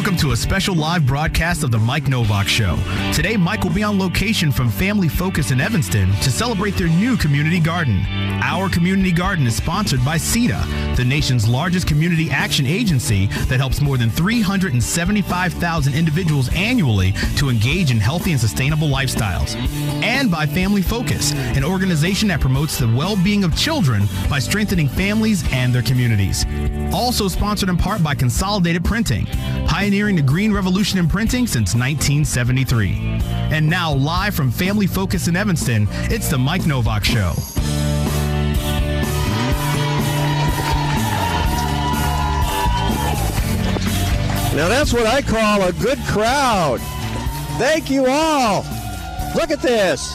Welcome to a special live broadcast of the Mike Novak Show. Today, Mike will be on location from Family Focus in Evanston to celebrate their new community garden. Our community garden is sponsored by CEDA, the nation's largest community action agency that helps more than 375,000 individuals annually to engage in healthy and sustainable lifestyles. And by Family Focus, an organization that promotes the well being of children by strengthening families and their communities. Also sponsored in part by Consolidated Printing, pioneering the green revolution in printing since 1973. And now, live from Family Focus in Evanston, it's the Mike Novak Show. Now that's what I call a good crowd. Thank you all. Look at this.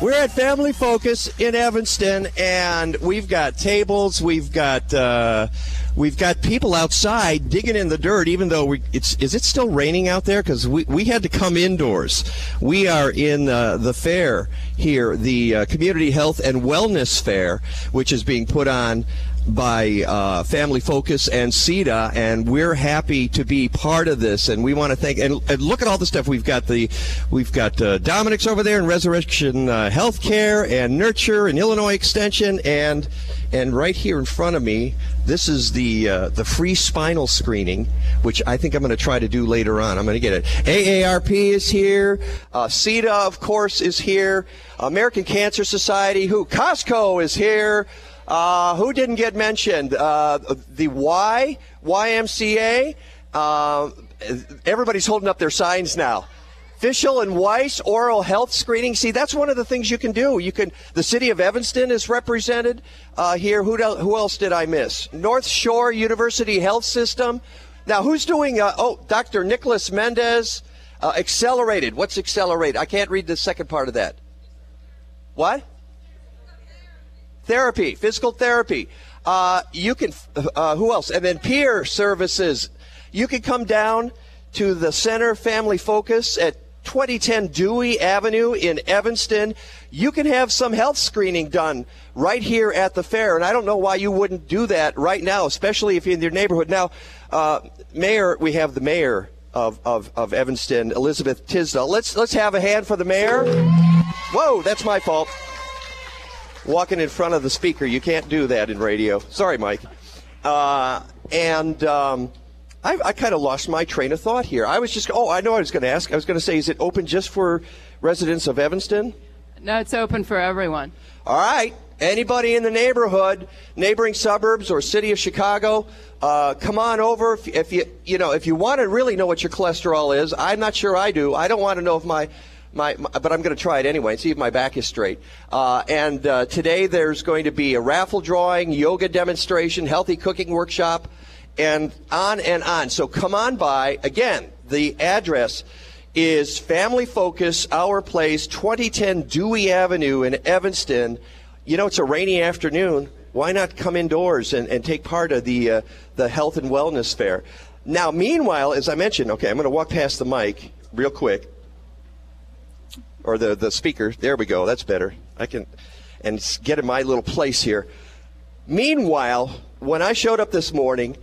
We're at Family Focus in Evanston, and we've got tables. We've got uh, we've got people outside digging in the dirt. Even though we, it's is it still raining out there? Because we, we had to come indoors. We are in uh, the fair here, the uh, Community Health and Wellness Fair, which is being put on by uh, Family Focus and CEDA, and we're happy to be part of this. And we want to thank and, and look at all the stuff we've got. The we've got uh, Dominick's over there in Resurrection uh, Healthcare and Nurture and Illinois Extension, and and right here in front of me, this is the uh, the free spinal screening, which I think I'm going to try to do later on. I'm going to get it. AARP is here. Uh, CEDA, of course, is here. American Cancer Society, who Costco is here. Uh, who didn't get mentioned? Uh, the Y, YMCA. Uh, everybody's holding up their signs now. Fischel and Weiss oral health screening. See, that's one of the things you can do. You can. The city of Evanston is represented uh, here. Who, who else did I miss? North Shore University Health System. Now, who's doing? Uh, oh, Dr. Nicholas Mendez. Uh, accelerated. What's accelerated? I can't read the second part of that. What? Therapy, physical therapy. Uh, you can, uh, who else? And then peer services. You can come down to the Center Family Focus at 2010 Dewey Avenue in Evanston. You can have some health screening done right here at the fair. And I don't know why you wouldn't do that right now, especially if you're in your neighborhood. Now, uh, Mayor, we have the mayor of, of, of Evanston, Elizabeth Tisdahl. Let's, let's have a hand for the mayor. Whoa, that's my fault walking in front of the speaker. You can't do that in radio. Sorry, Mike. Uh, and um, I, I kind of lost my train of thought here. I was just, oh, I know I was going to ask. I was going to say, is it open just for residents of Evanston? No, it's open for everyone. All right. Anybody in the neighborhood, neighboring suburbs, or city of Chicago, uh, come on over. If, if you, you know, if you want to really know what your cholesterol is, I'm not sure I do. I don't want to know if my my, my, but I'm going to try it anyway and see if my back is straight. Uh, and uh, today there's going to be a raffle drawing, yoga demonstration, healthy cooking workshop, and on and on. So come on by. Again, the address is Family Focus, Our Place, 2010 Dewey Avenue in Evanston. You know, it's a rainy afternoon. Why not come indoors and, and take part of the, uh, the health and wellness fair? Now, meanwhile, as I mentioned, okay, I'm going to walk past the mic real quick or the, the speaker. There we go. That's better. I can and get in my little place here. Meanwhile, when I showed up this morning,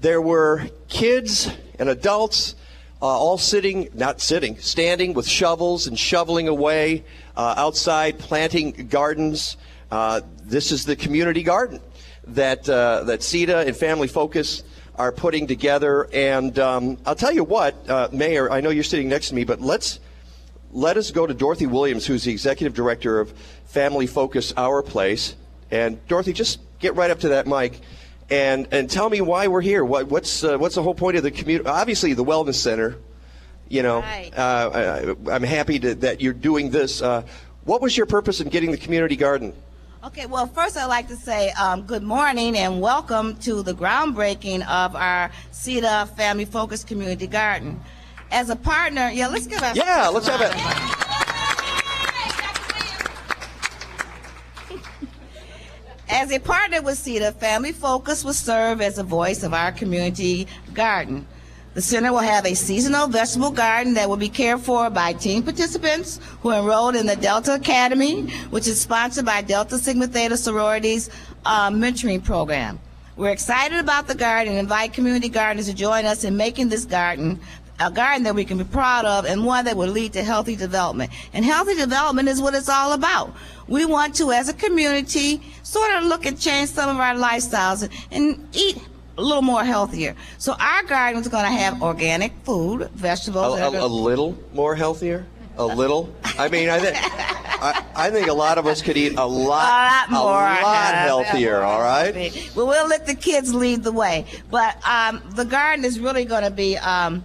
there were kids and adults uh, all sitting, not sitting, standing with shovels and shoveling away uh, outside, planting gardens. Uh, this is the community garden that uh, that CEDA and Family Focus are putting together. And um, I'll tell you what, uh, Mayor, I know you're sitting next to me, but let's let us go to Dorothy Williams, who's the executive director of Family Focus Our Place. And Dorothy, just get right up to that mic and and tell me why we're here. What, what's uh, what's the whole point of the community? Obviously, the wellness center. You know, right. uh, I, am happy to, that you're doing this. Uh, what was your purpose in getting the community garden? Okay, well, first I'd like to say um, good morning and welcome to the groundbreaking of our CEDA Family Focus Community Garden as a partner. Yeah, let's give a yeah, let's have it. As a partner with CEDA, Family Focus will serve as a voice of our community garden. The center will have a seasonal vegetable garden that will be cared for by team participants who enrolled in the Delta Academy, which is sponsored by Delta Sigma Theta Sororities uh, mentoring program. We're excited about the garden and invite community gardeners to join us in making this garden a garden that we can be proud of and one that will lead to healthy development. And healthy development is what it's all about. We want to, as a community, sort of look and change some of our lifestyles and, eat a little more healthier. So our garden is going to have organic food, A, vegetables. are a, a little more healthier? A little? I mean, I think I, I think a lot of us could eat a lot, a lot more, a lot healthier. All right. Well, we'll let the kids lead the way. But um, the garden is really going to be um,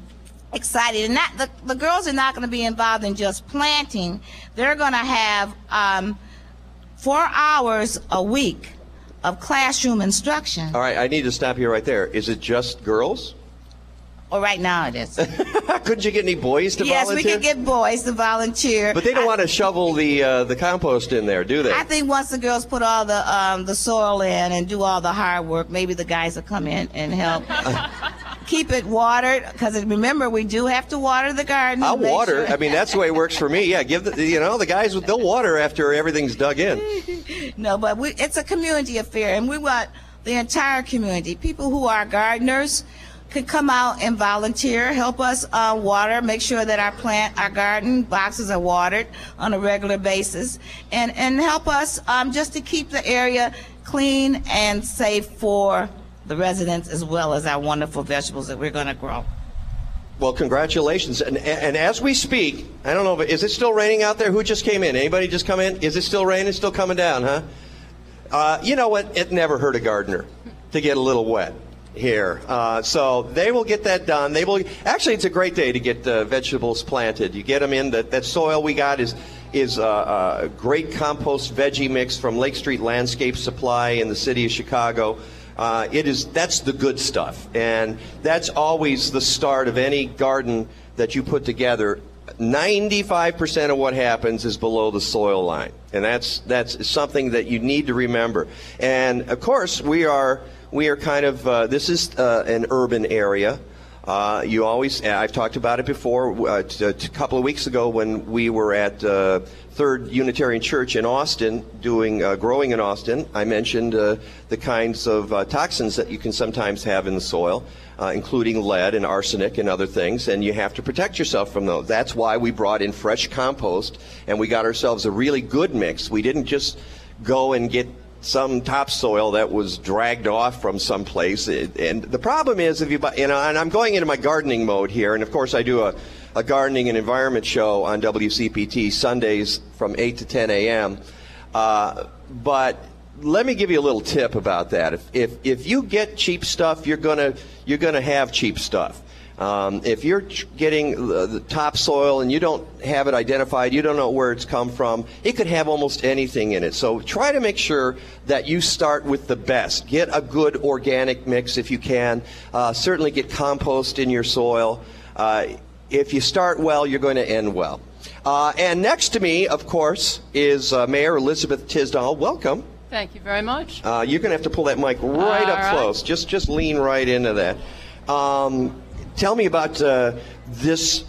exciting, and not the, the girls are not going to be involved in just planting. They're going to have um, four hours a week of classroom instruction. All right. I need to stop you right there. Is it just girls? Or right now it is. Couldn't you get any boys to yes, volunteer? Yes, we can get boys to volunteer. But they don't I- want to shovel the uh, the compost in there, do they? I think once the girls put all the um, the soil in and do all the hard work, maybe the guys will come in and help keep it watered. Because remember, we do have to water the garden. I'll water. sure- I mean, that's the way it works for me. Yeah, give the you know the guys they'll water after everything's dug in. no, but we, it's a community affair, and we want the entire community, people who are gardeners, could come out and volunteer, help us uh, water, make sure that our plant, our garden boxes are watered on a regular basis, and and help us um, just to keep the area clean and safe for the residents as well as our wonderful vegetables that we're going to grow. Well, congratulations. And, and as we speak, I don't know, but is it still raining out there? Who just came in? Anybody just come in? Is it still raining? Still coming down, huh? Uh, you know what? It never hurt a gardener to get a little wet here. Uh, so they will get that done. They will. Actually, it's a great day to get uh, vegetables planted. You get them in. That, that soil we got is is uh, a great compost veggie mix from Lake Street Landscape Supply in the city of Chicago. Uh, it is that's the good stuff, and that's always the start of any garden that you put together. 95% of what happens is below the soil line, and that's that's something that you need to remember. And of course, we are we are kind of uh, this is uh, an urban area. Uh, you always, I've talked about it before. Uh, a couple of weeks ago, when we were at uh, Third Unitarian Church in Austin, doing uh, growing in Austin, I mentioned uh, the kinds of uh, toxins that you can sometimes have in the soil, uh, including lead and arsenic and other things, and you have to protect yourself from those. That's why we brought in fresh compost, and we got ourselves a really good mix. We didn't just go and get some topsoil that was dragged off from someplace. It- And the problem is, if you buy, you know, and I'm going into my gardening mode here, and of course I do a, a gardening and environment show on WCPT Sundays from 8 to 10 a.m. Uh, but let me give you a little tip about that. If, if, if you get cheap stuff, you're gonna you're gonna have cheap stuff. Um, if you're getting the, the topsoil and you don't have it identified, you don't know where it's come from, it could have almost anything in it. So try to make sure that you start with the best. Get a good organic mix if you can. Uh, certainly get compost in your soil. Uh, if you start well, you're going to end well. Uh, and next to me, of course, is uh, Mayor Elizabeth Tisdahl. Welcome. Thank you very much. Uh, you're going to have to pull that mic right All up right. close. Just just lean right into that. Um, tell me about uh, this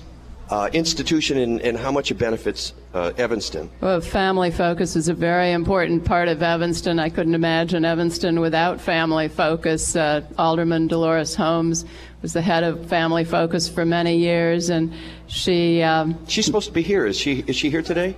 uh, institution and, and how much it benefits uh, Evanston. Well, family focus is a very important part of Evanston. I couldn't imagine Evanston without family focus. Uh, Alderman Delores Holmes was the head of family focus for many years, and she um, She's supposed to be here. Is she? Is she here today?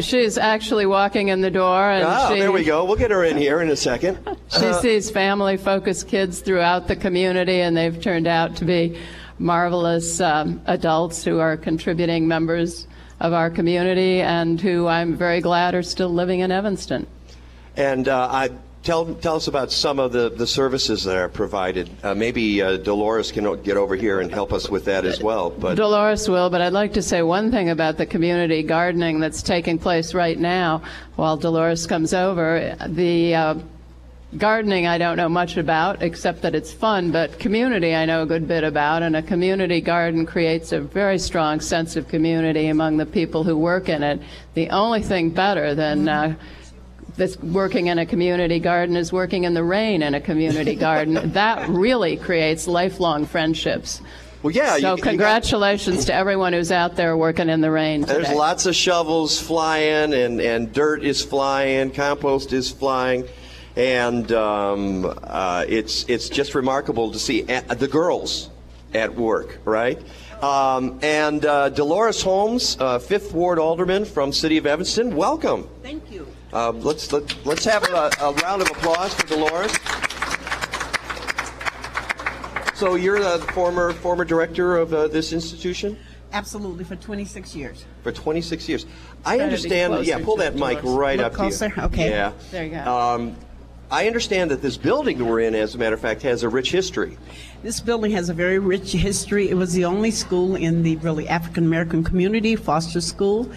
She's actually walking in the door, and Ah, she, there we go. We'll get her in here in a second. She sees family focused kids throughout the community, and they've turned out to be marvelous um, adults who are contributing members of our community and who I'm very glad are still living in Evanston. And uh, I, tell tell us about some of the, the services that are provided. Uh, maybe uh, Delores can get over here and help us with that as well. But Delores will, but I'd like to say one thing about the community gardening that's taking place right now while Delores comes over. The uh, gardening I don't know much about, except that it's fun, but community I know a good bit about, and a community garden creates a very strong sense of community among the people who work in it. The only thing better than uh, this working in a community garden is working in the rain in a community garden. That really creates lifelong friendships. well, yeah. you- So you got- congratulations to everyone who's out there working in the rain today. There's lots of shovels flying, and, and dirt is flying, compost is flying, and um, uh, it's it's just remarkable to see the girls at work, right? Um, and uh, Delores Holmes, uh, Fifth Ward Alderman from City of Evanston, welcome. Thank you. Um, let's let, let's have a, a round of applause for Delores. So you're the former former director of uh, this institution Absolutely, for 26 years. for 26 years. I understand. Yeah, pull that mic right Look up closer? to you. Okay. Yeah. There you go. Um, I understand that this building we're in, as a matter of fact, has a rich history. This building has a very rich history. It was the only school in the really African American community, Foster School,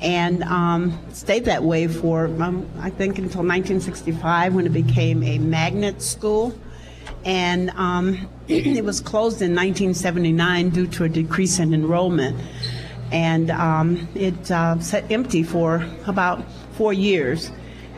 and um, stayed that way for, um, I think, until 1965 when it became a magnet school. And um, it was closed in 1979 due to a decrease in enrollment. And um, it uh, sat empty for about four years.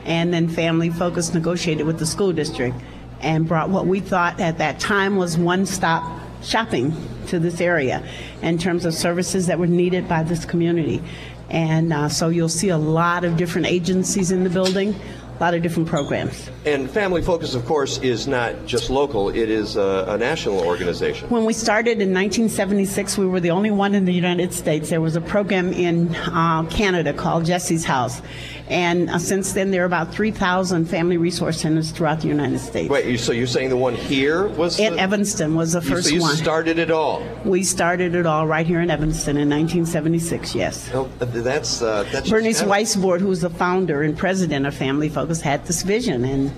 And then Family Focus negotiated with the school district and brought what we thought at that time was one stop shopping to this area in terms of services that were needed by this community. And uh, so you'll see a lot of different agencies in the building, a lot of different programs. And Family Focus, of course, is not just local; it is a, a national organization. When we started in 1976, we were the only one in the United States. There was a program in uh, Canada called Jesse's House. And uh, since then, there are about 3,000 family resource centers throughout the United States. Wait, you- so you're saying the one here was In the, Evanston was the you- first so you one. started it all. we started it all right here in Evanston in 1976, yes. Oh, that's uh, that's Bernice Weissbourd, who's the founder and president of Family Focus, had this vision, and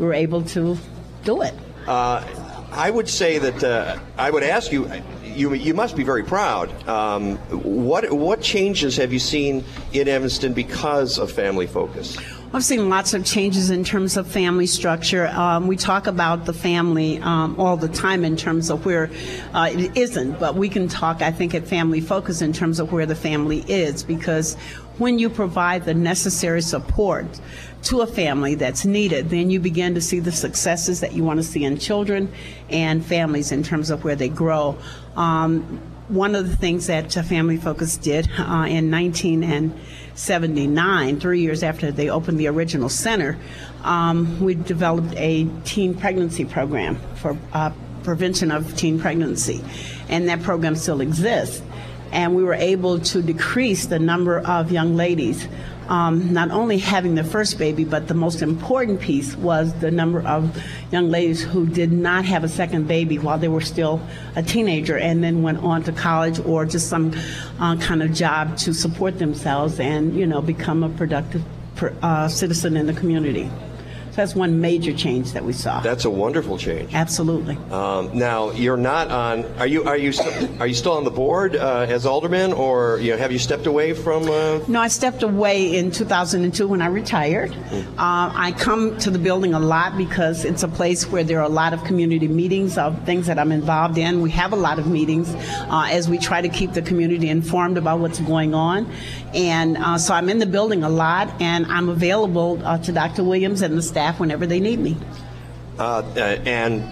we were able to do it. Uh, I would say that uh, I would ask you. You, you must be very proud. Um, what what changes have you seen in Evanston because of Family Focus? I've seen lots of changes in terms of family structure. Um, we talk about the family um, all the time in terms of where uh, it isn't, but we can talk, I think, at Family Focus in terms of where the family is because when you provide the necessary support to a family that's needed, then you begin to see the successes that you want to see in children and families in terms of where they grow. Um, one of the things that uh, Family Focus did uh, in 1979, three years after they opened the original center, um, we developed a teen pregnancy program for uh, prevention of teen pregnancy. And that program still exists. And we were able to decrease the number of young ladies um, not only having the first baby, but the most important piece was the number of young ladies who did not have a second baby while they were still a teenager and then went on to college or just some uh, kind of job to support themselves and, you know, become a productive uh, citizen in the community. So that's one major change that we saw. That's a wonderful change. Absolutely. Um, now you're not on. Are you are you are you still on the board uh, as alderman, or you know, have you stepped away from? Uh, No, I stepped away in 2002 when I retired. Uh, I come to the building a lot because it's a place where there are a lot of community meetings of things that I'm involved in. We have a lot of meetings uh, as we try to keep the community informed about what's going on. And uh, so I'm in the building a lot, and I'm available uh, to Dr. Williams and the staff whenever they need me. uh, uh, and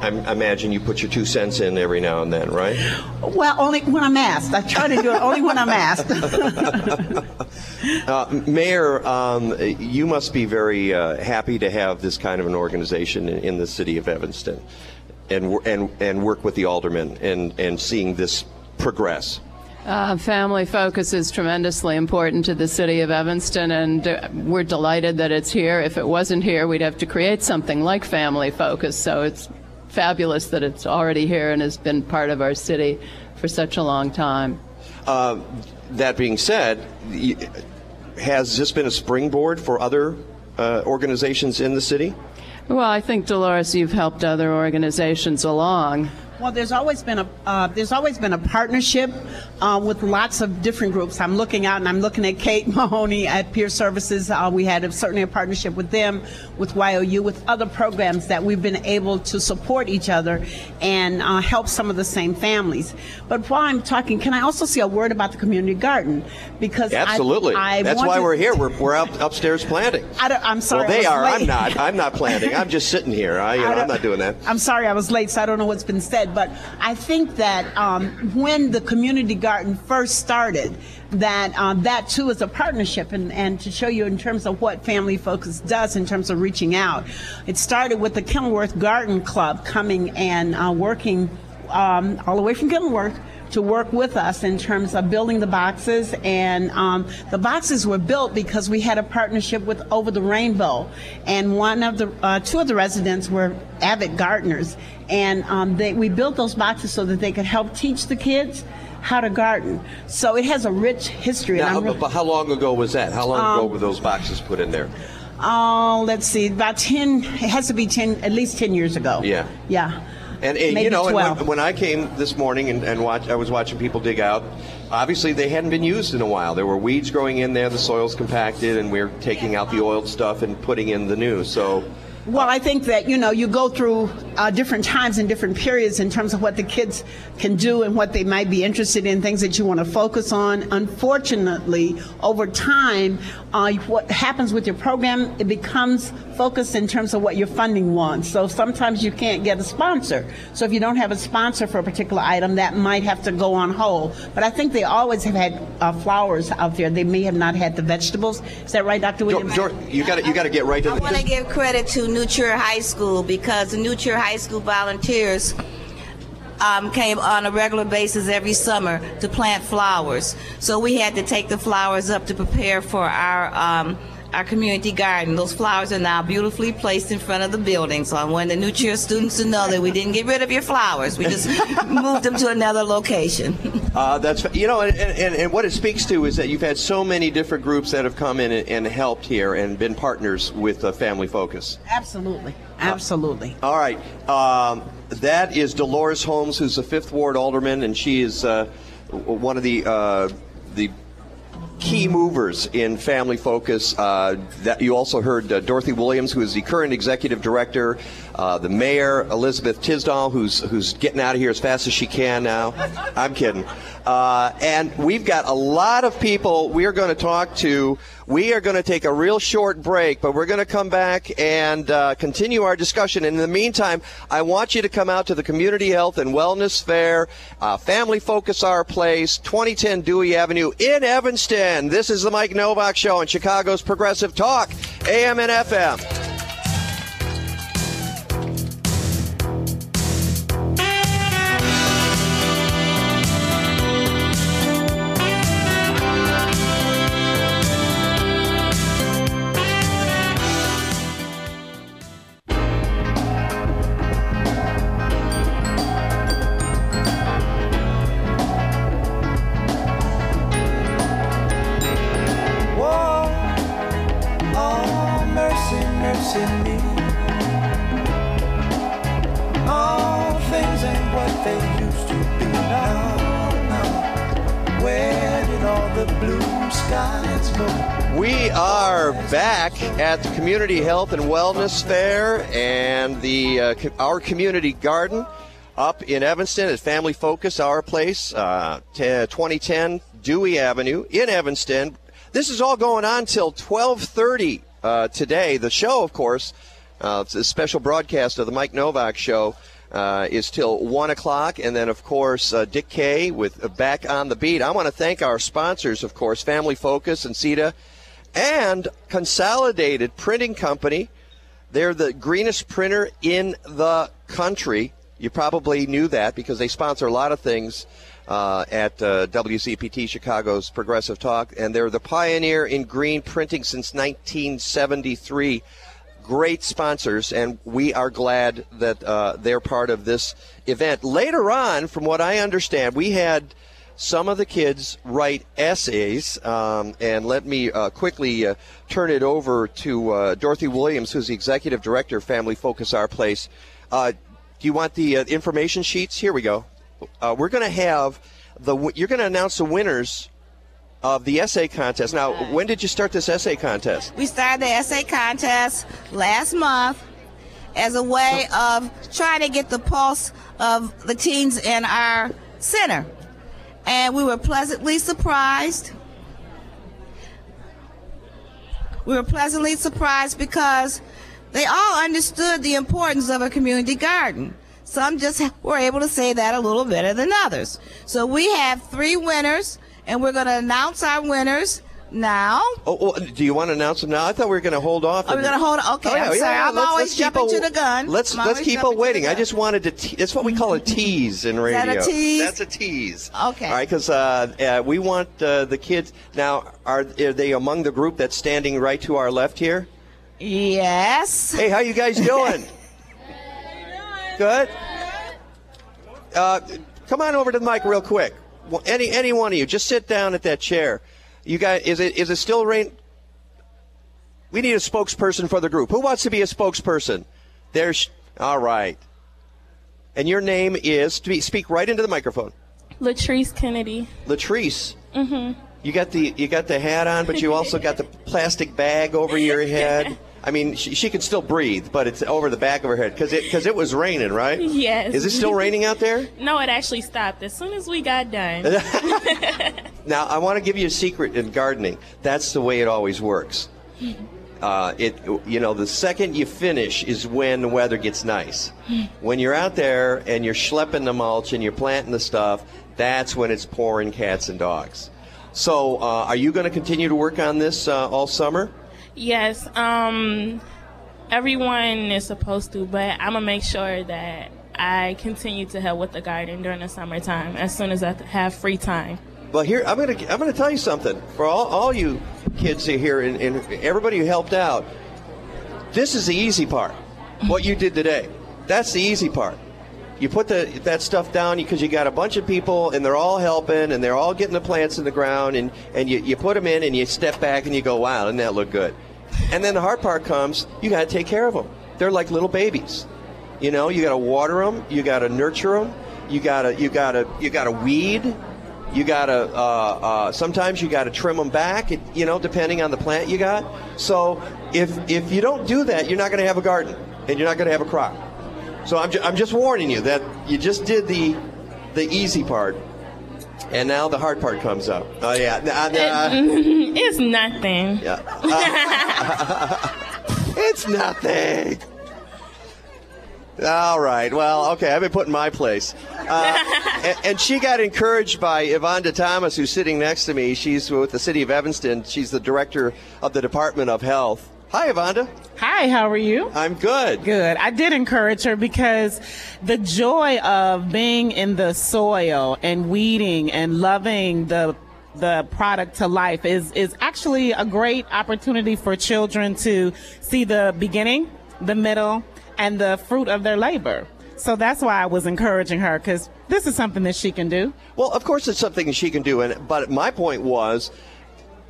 I imagine you put your two cents in every now and then, right? Well, only when I'm asked. I try to do it only when I'm asked. Uh, Mayor, um, you must be very uh, happy to have this kind of an organization in, in the city of Evanston, and and and work with the aldermen and and seeing this progress. Uh, family focus is tremendously important to the city of Evanston, and uh, we're delighted that it's here. If it wasn't here, we'd have to create something like family focus. So it's fabulous that it's already here and has been part of our city for such a long time. Uh, that being said, has this been a springboard for other uh, organizations in the city? Well, I think, Delores, you've helped other organizations along. Well, there's always been a uh, there's always been a partnership uh, with lots of different groups. I'm looking out and I'm looking at Kate Mahoney at Peer Services. Uh, we had a, certainly a partnership with them, with YOU, with other programs that we've been able to support each other and uh, help some of the same families. But while I'm talking, can I also say a word about the community garden? Because Absolutely. I, That's why we're here. We're, we're up, upstairs planting. I don't, I'm sorry. well, they I are. was I'm not. I'm not planting. I'm just sitting here. I, you know, I I'm don't- not doing that. I'm sorry I was late, so I don't know what's been said. But I think that um, when the community garden first started, that um, that too is a partnership, and, and to show you in terms of what Family Focus does in terms of reaching out. It started with the Kenilworth Garden Club coming and uh, working um, all the way from Kenilworth to work with us in terms of building the boxes. And um, the boxes were built because we had a partnership with Over the Rainbow, and one of the uh, two of the residents were avid gardeners, and um, they, we built those boxes so that they could help teach the kids how to garden. So it has a rich history. Now, and really- but how long ago was that? How long ago were those boxes put in there? Oh, let's see, about 10, it has to be 10, at least 10 years ago. Yeah. Yeah. And, and Maybe you know, and when, when I came this morning and, and watch, I was watching people dig out. Obviously, they hadn't been used in a while. There were weeds growing in there. The soil's compacted, and we're taking out the oiled stuff and putting in the new. So, Well, I think that, you know, you go through uh, different times and different periods in terms of what the kids can do and what they might be interested in, things that you want to focus on. Unfortunately, over time, uh, what happens with your program, it becomes focused in terms of what your funding wants. So sometimes you can't get a sponsor. So if you don't have a sponsor for a particular item, that might have to go on hold. But I think they always have had uh, flowers out there. They may have not had the vegetables. Is that right, Dr. Williams? Dor- you got to you got to get right to the I want to give credit to New Trier High School because the New Trier High School volunteers um, came on a regular basis every summer to plant flowers. So we had to take the flowers up to prepare for our um, our community garden. Those flowers are now beautifully placed in front of the building. So I want the New Trier students to know that we didn't get rid of your flowers. We just moved them to another location. Uh, that's you know, and, and, and what it speaks to is that you've had so many different groups that have come in and, and helped here and been partners with uh, Family Focus. Absolutely. Absolutely. All right. Um, that is Delores Holmes, who's the fifth ward alderman, and she is uh, one of the uh, the key movers in Family Focus. Uh, that you also heard uh, Dorothy Williams, who is the current executive director, uh, the mayor Elizabeth Tisdahl, who's who's getting out of here as fast as she can now. I'm kidding. Uh, and we've got a lot of people we are going to talk to. We are going to take a real short break, but we're going to come back and uh, continue our discussion. And in the meantime, I want you to come out to the Community Health and Wellness Fair, uh, Family Focus Our Place, 2010 Dewey Avenue in Evanston. This is the Mike Novak Show on Chicago's Progressive Talk, AM and FM. Community Health and Wellness Fair and the uh, our community garden up in Evanston at Family Focus, our place, uh, t- 2010 Dewey Avenue in Evanston. This is all going on till 12:30 uh, today. The show, of course, uh, it's a special broadcast of the Mike Novak Show. Uh, is till one o'clock, and then of course uh, Dick Kay with uh, back on the beat. I want to thank our sponsors, of course, Family Focus and CEDA, and Consolidated Printing Company. They're the greenest printer in the country. You probably knew that because they sponsor a lot of things uh, at uh, WCPT Chicago's Progressive Talk, and they're the pioneer in green printing since 1973. Great sponsors, and we are glad that uh, they're part of this event. Later on, from what I understand, we had some of the kids write essays, um, and let me uh, quickly uh, turn it over to uh, Dorothy Williams, who's the executive director of Family Focus Our Place. Uh, do you want the uh, information sheets? Here we go. Uh, we're going to have the. You're going to announce the winners of the essay contest. Now, when did you start this essay contest? We started the essay contest last month as a way of trying to get the pulse of the teens in our center. And we were pleasantly surprised. We were pleasantly surprised because they all understood the importance of a community garden. Some just were able to say that a little better than others. So we have three winners, and we're going to announce our winners now. Oh, oh, do you want to announce them now? I thought we were going to hold off. Are we going to hold? Okay, Oh, yeah, I'm yeah, sorry. yeah. I'm Let's- always let's keep jumping a- to the gun. Let's I'm let's keep on waiting. I just wanted to. Te- that's what we call a tease in radio. that a tease? That's a tease. Okay. All right, because uh, uh, we want uh, the kids. Now, are, are they among the group that's standing right to our left here? Yes. Hey, how you guys doing? Good. Uh, come on over to the mic real quick. Any any one of you, just sit down at that chair. You guys, is it is it still rain? We need a spokesperson for the group. Who wants to be a spokesperson? There's all right. And your name is speak, speak right into the microphone. Latrice Kennedy. Latrice. Mm-hmm. You got the you got the hat on, but you also got the plastic bag over your head. I mean, she, she can still breathe, but it's over the back of her head because it because it was raining, right? Yes. Is it still raining out there? No, it actually stopped as soon as we got done. Now, I want to give you a secret in gardening. That's the way it always works. Uh, it, you know, the second you finish is when the weather gets nice. When you're out there and you're schlepping the mulch and you're planting the stuff, that's when it's pouring cats and dogs. So, uh, are you going to continue to work on this uh, all summer? Yes. Um, everyone is supposed to, but I'm gonna make sure that I continue to help with the garden during the summertime as soon as I have free time. Well, here I'm to I'm to tell you something for all, all you kids here and, and everybody who helped out. This is the easy part. What you did today, that's the easy part. You put the, that stuff down because you got a bunch of people and they're all helping and they're all getting the plants in the ground and, and you, you put them in and you step back and you go, wow, doesn't that look good? And then the hard part comes, you got to take care of them. They're like little babies. You know, you got to water them, you got to nurture them, you got to you got to you got to weed, you got to uh, uh, sometimes you got to trim them back. it- You know, depending on the plant you got. So if if you don't do that, you're not going to have a garden and you're not going to have a crop. So I'm, ju- I'm just warning you that you just did the the easy part, and now the hard part comes up. Oh yeah, Nah, nah, It's nothing. yeah. it's nothing. All right. Well, okay. I've been put in my place. Uh, and, and she got encouraged by Yvonne Thomas, who's sitting next to me. She's with the city of Evanston. She's the director of the Department of Health. Hi, Yvonne. Hi, how are you? I'm good. Good. I did encourage her because the joy of being in the soil and weeding and loving the the product to life is is actually a great opportunity for children to see the beginning, the middle, and the fruit of their labor. So that's why I was encouraging her because this is something that she can do. Well, of course, it's something she can do. And but my point was,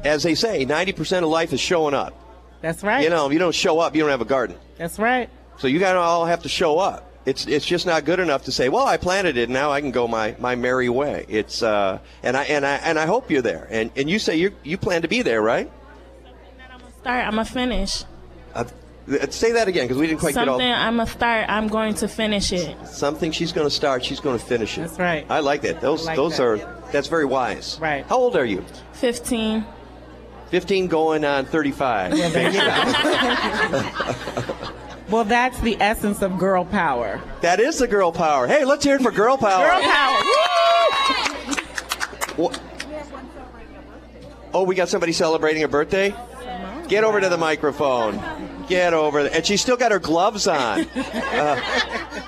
as they say, 90% of life is showing up. That's right. You know, if you don't show up, you don't have a garden. That's right. So you got to all have to show up. It's it's just not good enough to say, well, I planted it, now I can go my, my merry way. It's uh, and I and I and I hope you're there. And and you say you you plan to be there, right? I'm gonna start. I'm gonna finish. Uh, say that again because we didn't quite Something. get all. Something I'm gonna start. I'm going to finish it. Something she's going to start, she's going to finish it. That's right. I like that. Those like those that. are that's very wise. Right. How old are you? Fifteen. 15 going on 35. Well, that's the essence of girl power. that is the girl power. Hey, let's hear it for girl power. Girl power. Wha- Oh, we got somebody celebrating a birthday? Get over to the microphone. Get over there. And she's still got her gloves on. Uh,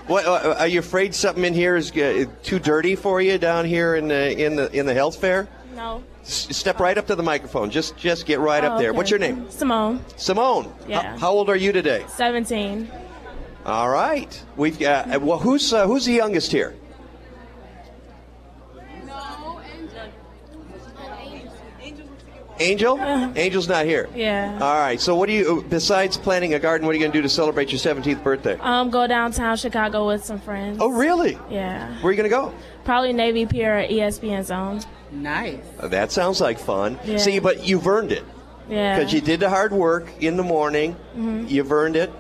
what, uh, are you afraid something in here is uh, too dirty for you down here in the in the in the health fair? No. S- step right up to the microphone. Just just get right Oh, up there. okay. What's your name? Simone. Simone. Yeah. H- how old are you today? Seventeen. All right. We've got. Uh, well, who's uh, who's the youngest here? No, Angel? Angel's not here. Yeah. All right. So, what do you, besides planting a garden, what are you going to do to celebrate your 17th birthday? Um, go downtown Chicago with some friends. Oh, really? Yeah. Where are you going to go? Probably Navy Pier or ESPN Zone. Nice. Uh, That sounds like fun. Yeah. See, but you've earned it Yeah. because you did the hard work in the morning. Mm-hmm. You've earned it.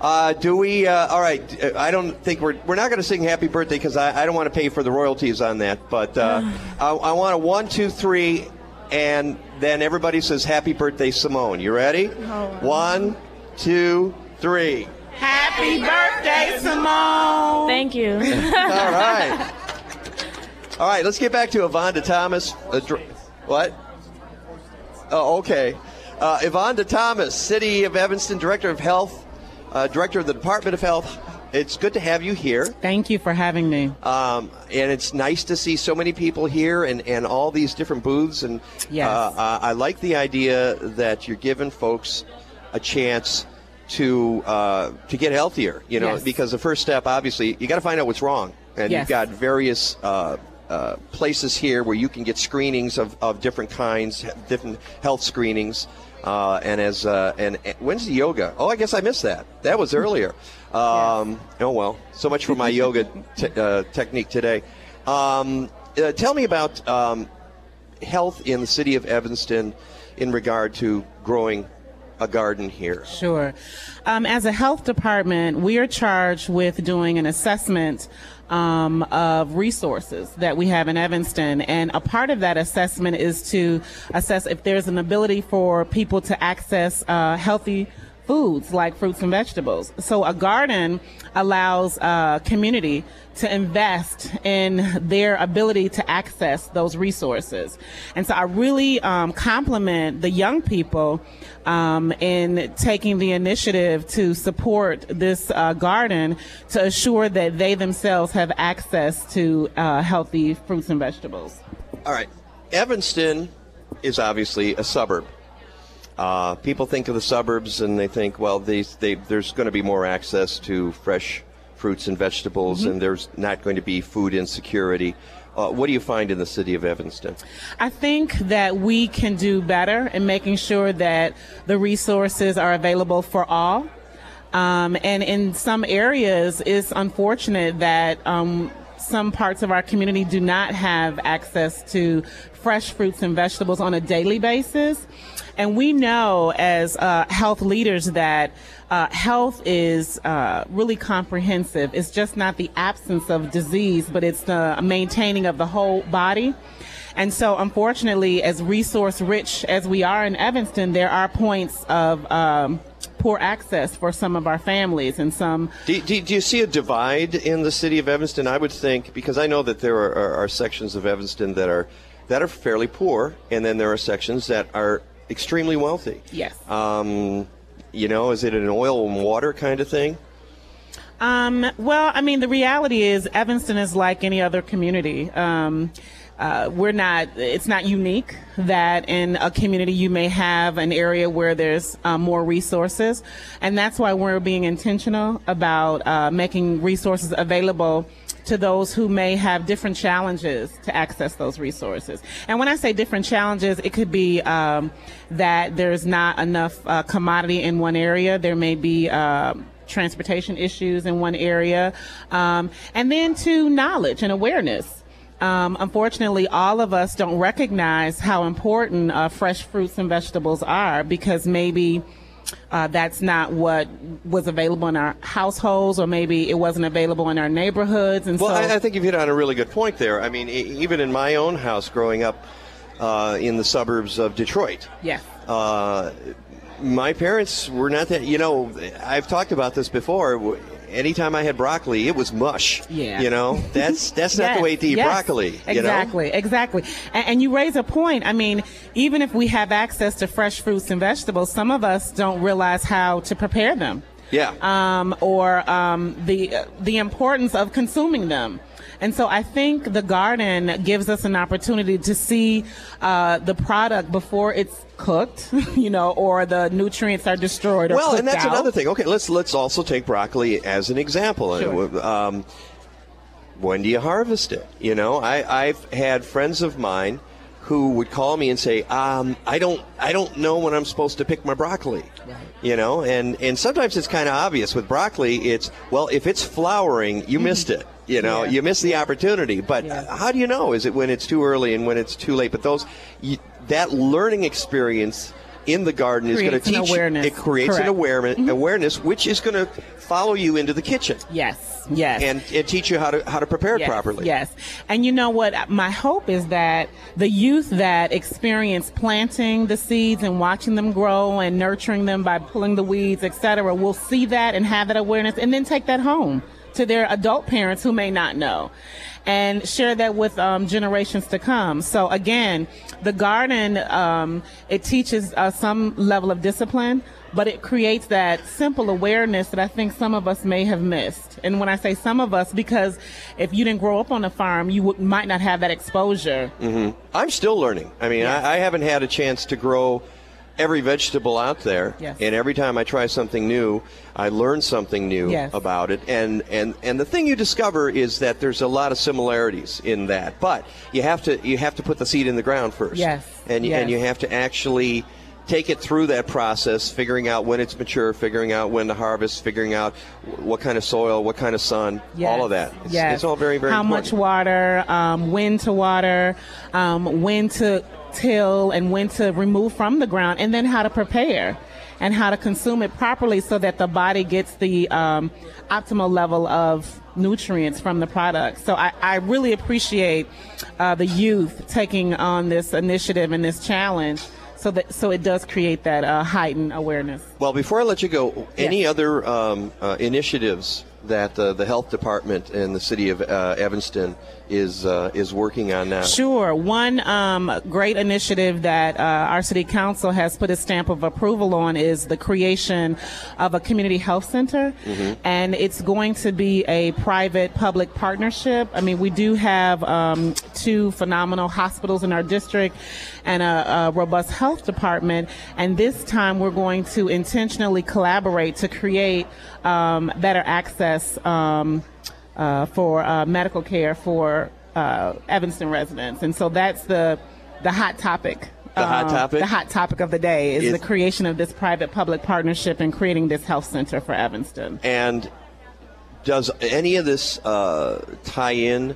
Uh, do we? Uh, all right. uh, I don't think we're we're not going to sing Happy Birthday because I, I don't want to pay for the royalties on that. But uh, I, I want a one, two, three, and then everybody says Happy Birthday, Simone. You ready? One, two, three. Happy Happy birthday, Simone. Thank you. All right. All right, let's get back to Yvonne Thomas. Uh, dr- what? Oh, okay. Uh, Yvonne Thomas, City of Evanston Director of Health, uh, Director of the Department of Health. It's good to have you here. Thank you for having me. Um, and it's nice to see so many people here and, and all these different booths. And Yes. uh, uh, I like the idea that you're giving folks a chance to uh, to get healthier. You know, Yes. because the first step, obviously, you got to find out what's wrong. And Yes. you've got various uh, uh, places here where you can get screenings of, of different kinds, different health screenings. Uh, and as uh, and, and when's the yoga? Oh, I guess I missed that. That was earlier. Um, Oh well, so much for my yoga te- uh, technique today. Um, uh, tell me about um, health in the city of Evanston in regard to growing a garden here. Sure. Um, as a health department, we are charged with doing an assessment um, of resources that we have in Evanston. And a part of that assessment is to assess if there's an ability for people to access uh, healthy foods like fruits and vegetables. So a garden allows a community to invest in their ability to access those resources. And so I really um, compliment the young people um, in taking the initiative to support this uh, garden to assure that they themselves have access to uh, healthy fruits and vegetables. All right, Evanston is obviously a suburb. Uh, people think of the suburbs and they think, well, these, they, there's going to be more access to fresh fruits and vegetables, and there's not going to be food insecurity. Uh, what do you find in the city of Evanston? I think that we can do better in making sure that the resources are available for all. Um, and in some areas, it's unfortunate that um, some parts of our community do not have access to fresh fruits and vegetables on a daily basis. And we know as uh, health leaders that uh, health is uh, really comprehensive. It's just not the absence of disease, but it's the maintaining of the whole body. And so, unfortunately, as resource rich as we are in Evanston, there are points of um, poor access for some of our families and some. Do, do, do you see a divide in the city of Evanston? I would think because I know that there are, are, are sections of Evanston that are that are fairly poor, and then there are sections that are extremely wealthy. Yes. Um, you know, is it an oil and water kind of thing? Um, well, I mean, the reality is Evanston is like any other community. Um, uh, we're not, it's not unique that in a community you may have an area where there's uh, more resources. And that's why we're being intentional about uh, making resources available to those who may have different challenges to access those resources. And when I say different challenges, it could be um, that there's not enough uh, commodity in one area. There may be um transportation issues in one area, um, and then to knowledge and awareness. Um, unfortunately, all of us don't recognize how important uh, fresh fruits and vegetables are because maybe uh, that's not what was available in our households, or maybe it wasn't available in our neighborhoods. And Well, so, I, I think you've hit on a really good point there. I mean, e- even in my own house growing up uh, in the suburbs of Detroit, yes, uh, my parents were not that. You know, I've talked about this before. Anytime I had broccoli, it was mush. Yeah. You know, that's that's not the way to eat yes, broccoli. You know? Exactly, exactly. And, and you raise a point. I mean, even if we have access to fresh fruits and vegetables, some of us don't realize how to prepare them. Yeah. Um, or um, the the importance of consuming them. And so I think the garden gives us an opportunity to see uh, the product before it's cooked, you know, or the nutrients are destroyed. Or well, and that's out. another thing. Okay, let's let's also take broccoli as an example. Sure. Um, when do you harvest it? You know, I, I've had friends of mine who would call me and say, um, "I don't, I don't know when I'm supposed to pick my broccoli." You know, and and sometimes it's kind of obvious with broccoli. It's well, if it's flowering, you missed it. You know, Yeah. you miss the opportunity. But Yeah. how do you know? Is it when it's too early and when it's too late? But those, you, that learning experience in the garden is going to teach awareness. it creates Correct. an awareness mm-hmm. awareness which is going to follow you into the kitchen Yes, yes. and, and teach you how to how to prepare yes, properly. Yes. And you know what? My hope is that the youth that experience planting the seeds and watching them grow and nurturing them by pulling the weeds, et cetera, will see that and have that awareness and then take that home to their adult parents who may not know and share that with um, generations to come. So again, the garden, um, it teaches uh, some level of discipline, but it creates that simple awareness that I think some of us may have missed. And when I say some of us, because if you didn't grow up on a farm, you would, might not have that exposure. I'm still learning. I mean, Yes. I, I haven't had a chance to grow every vegetable out there, Yes. and every time I try something new, I learn something new Yes. about it. And and and the thing you discover is that there's a lot of similarities in that, but you have to you have to put the seed in the ground first. Yes. and you- and you have to actually. Take it through that process, figuring out when it's mature, figuring out when to harvest, figuring out what kind of soil, what kind of sun, all of that. It's, yes. it's all very, very How important. much water, um, when to water, um, when to till, and when to remove from the ground, and then how to prepare and how to consume it properly so that the body gets the um, optimal level of nutrients from the product. So I, I really appreciate uh, the youth taking on this initiative and this challenge. So that so it does create that uh, heightened awareness. Well, before I let you go, any other um, uh, initiatives that uh, the health department in the city of uh, Evanston is uh, is working on now? Sure. One um, great initiative that uh, our city council has put a stamp of approval on is the creation of a community health center. And it's going to be a private public partnership. I mean, we do have um, two phenomenal hospitals in our district and a, a robust health department. And this time we're going to intentionally collaborate to create um, better access. Um, uh, for uh, medical care for uh, Evanston residents, and so that's the the hot topic. The hot um, topic? The hot topic of the day is, Is- the creation of this private-public partnership and creating this health center for Evanston. And does any of this uh, tie in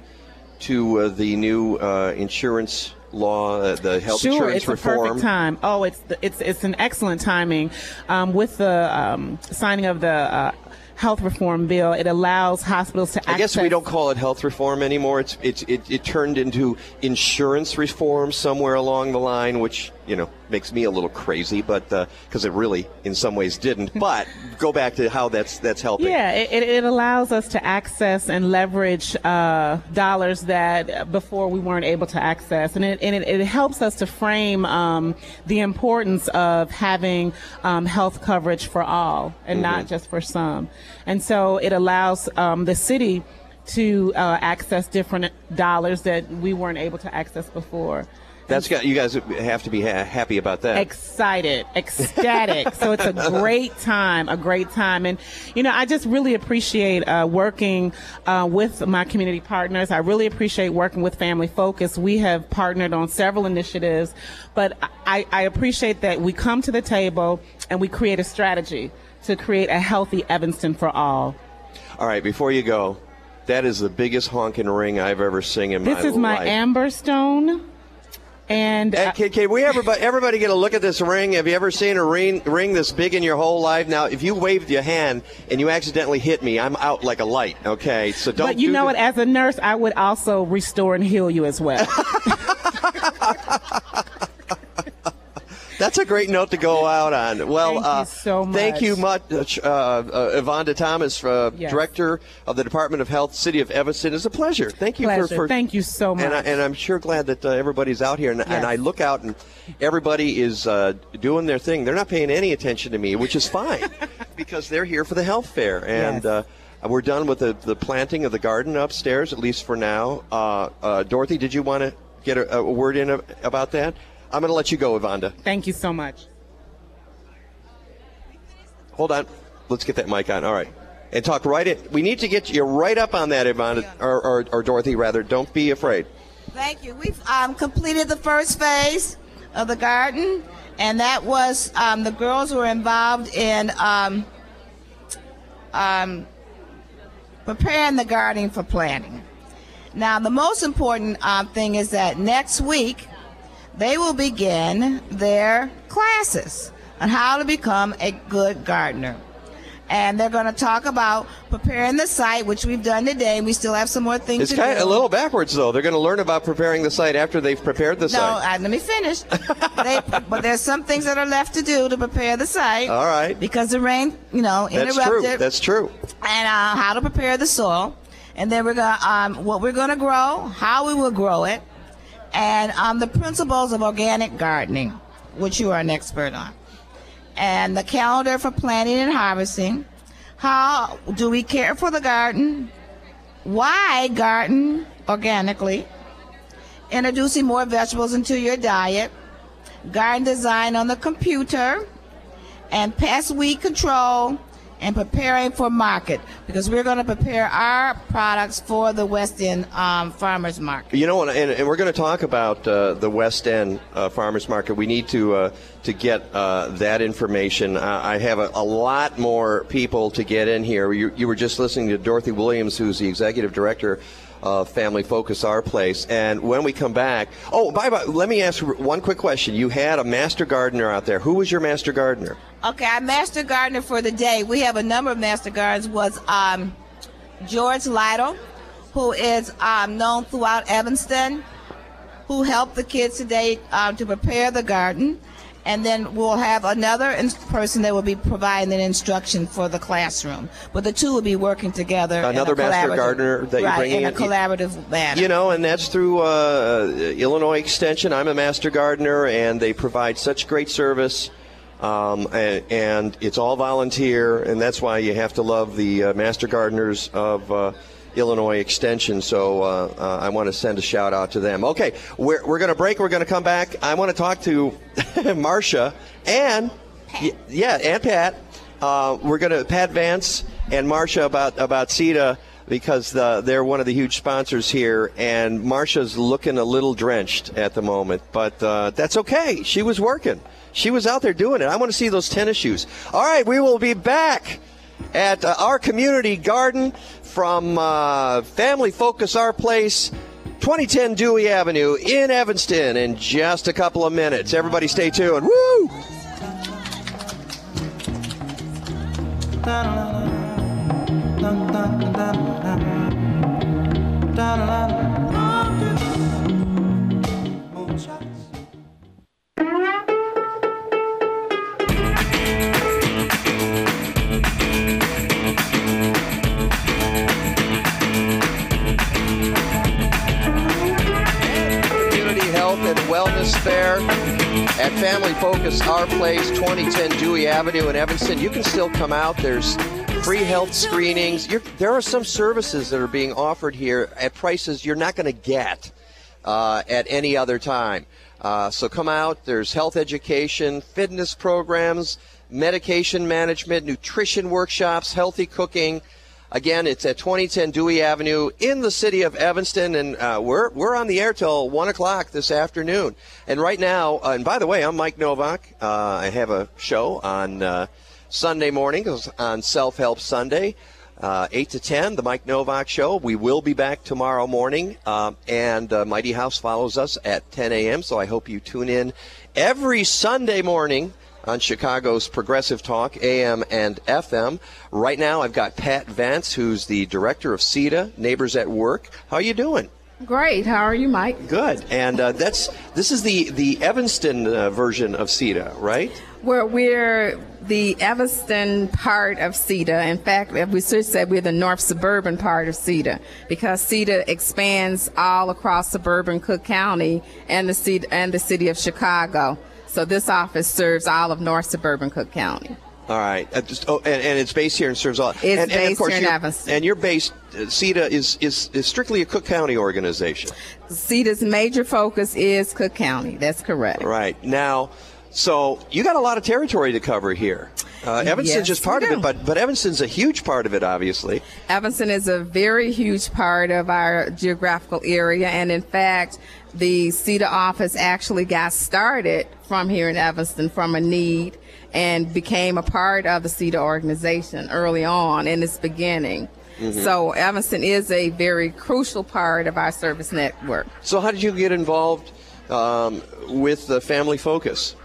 to uh, the new uh, insurance law, uh, the health sure, insurance it's a reform? perfect time. Oh, it's the, it's it's an excellent timing um, with the um, signing of the uh, health reform bill. It allows hospitals to. I guess we don't call it health reform anymore. It's, it's it, it turned into insurance reform somewhere along the line, which you know makes me a little crazy, but because it really, in some ways, didn't. But go back to how that's that's helping. Yeah, it, it- allows us to access and leverage uh, dollars that before we weren't able to access, and it and it, it helps us to frame um, the importance of having um, health coverage for all and not just for some. And so it allows um, the city to uh, access different dollars that we weren't able to access before. That's got you guys have to be ha- happy about that. excited, ecstatic. so it's a great time, a great time. And, you know, I just really appreciate uh, working uh, with my community partners. I really appreciate working with Family Focus. We have partnered on several initiatives, but I, I appreciate that we come to the table and we create a strategy to create a healthy Evanston for all. All right, before you go, that is the biggest honking ring I've ever seen in my life. This is my life. amber stone. And uh, can, can we everybody, everybody get a look at this ring? Have you ever seen a ring ring this big in your whole life? Now, if you waved your hand and you accidentally hit me, I'm out like a light. Okay, so don't. but you do know the- what? As a nurse, I would also restore and heal you as well. That's a great note to go out on. Well, Thank you uh, so Thank much. you much, uh, uh, Evonda Thomas, uh, Yes. Director of the Department of Health, City of Evanston. It's a pleasure. Thank you Pleasure. for, for. Thank you so much. And, I, and I'm sure glad that uh, everybody's out here. And, and I look out and everybody is uh, doing their thing. They're not paying any attention to me, which is fine because they're here for the health fair. And Yes. uh, we're done with the, the planting of the garden upstairs, at least for now. Uh, uh, Dorothy, did you want to get a, a word in a, about that? I'm going to let you go, Evonda. Thank you so much. Hold on. Let's get that mic on. All right. And talk right in. We need to get you right up on that, Evonda, or, or, or Dorothy, rather. Don't be afraid. Thank you. We've um, completed the first phase of the garden, and that was um, the girls were involved in um, um, preparing the garden for planting. Now, the most important um, thing is that next week they will begin their classes on how to become a good gardener. And they're going to talk about preparing the site, which we've done today. We still have some more things It's to kind do. of a little backwards, though. They're going to learn about preparing the site after they've prepared the no, site. uh, let me finish. they, but there's some things that are left to do to prepare the site. All right. Because the rain, you know, interrupted. That's true. That's true. and uh, how to prepare the soil, and then we're gonna um, what we're gonna grow, how we will grow it, and the principles of organic gardening, which you are an expert on, and the calendar for planting and harvesting. How do we care for the garden? Why garden organically? Introducing more vegetables into your diet. Garden design on the computer and pest weed control and preparing for market because we're going to prepare our products for the West End um, farmers market. You know, and, and we're going to talk about uh, the West End uh, Farmers Market. We need to uh, to get uh, that information. I have a, a lot more people to get in here. You, you were just listening to Dorothy Williams, who's the executive director of Family Focus Our Place. And when we come back, oh, by the way, let me ask one quick question. You had a master gardener out there. Who was your master gardener? Okay, our master gardener for the day, we have a number of master gardeners, was um, George Lytle, who is um, known throughout Evanston, who helped the kids today um, to prepare the garden. And then we'll have another person that will be providing the instruction for the classroom. But the two will be working together. Another master gardener that you're right, bringing in a in? collaborative manner. You know, and that's through uh, Illinois Extension. I'm a master gardener, and they provide such great service. Um, and, and it's all volunteer, and that's why you have to love the uh, master gardeners of uh, Illinois Extension. So uh, uh, I want to send a shout out to them. Okay, we're, we're going to break. We're going to come back. I want to talk to Marcia and y- yeah, and Pat. Uh, we're going to Pat Vance and Marcia about about CEDA because the, they're one of the huge sponsors here, and Marcia's looking a little drenched at the moment, but uh, that's okay. She was working. She was out there doing it. I want to see those tennis shoes. All right, we will be back at uh, our community garden from uh, Family Focus Our Place. 2010 Dewey Avenue in Evanston in just a couple of minutes. Everybody stay tuned. Woo! Fair at Family Focus Our Place, 2010 Dewey Avenue in Evanston. You can still come out. There's free health screenings. You're, there are some services that are being offered here at prices you're not going to get uh, at any other time. Uh, so come out. There's health education, fitness programs, medication management, nutrition workshops, healthy cooking. Again, it's at 2010 Dewey Avenue in the city of Evanston, and uh, we're we're on the air till one o'clock this afternoon. And right now, uh, and by the way, I'm Mike Novak. Uh, I have a show on uh, Sunday mornings on Self Help Sunday, uh, eight to ten, the Mike Novak Show. We will be back tomorrow morning, um, and uh, Mighty House follows us at 10 a.m. So I hope you tune in every Sunday morning on Chicago's Progressive Talk, AM and FM. Right now, I've got Pat Vance, who's the director of CEDA, Neighbors at Work. How are you doing? Great. How are you, Mike? Good. And uh, that's this is the the Evanston uh, version of CEDA, right? Well, we're the Evanston part of CEDA. In fact, we should say we're the north suburban part of CEDA because CEDA expands all across suburban Cook County and the city, and the city of Chicago. So this office serves all of north suburban Cook County. All right. Uh, just, oh, and, and it's based here in serves all. It's and, and of based course here in you're- Evanston. And you're based. Uh, CEDA is, is is strictly a Cook County organization. CEDA's major focus is Cook County. That's correct. Right now, so you got a lot of territory to cover here. Uh, Evanston's Yes, just part of it, but but Evanston's a huge part of it, obviously. Evanston is a very huge part of our geographical area, and in fact, the CEDA office actually got started from here in Evanston from a need and became a part of the CEDA organization early on in its beginning. Mhm. So Evanston is a very crucial part of our service network. So how did you get involved um, with the Family Focus?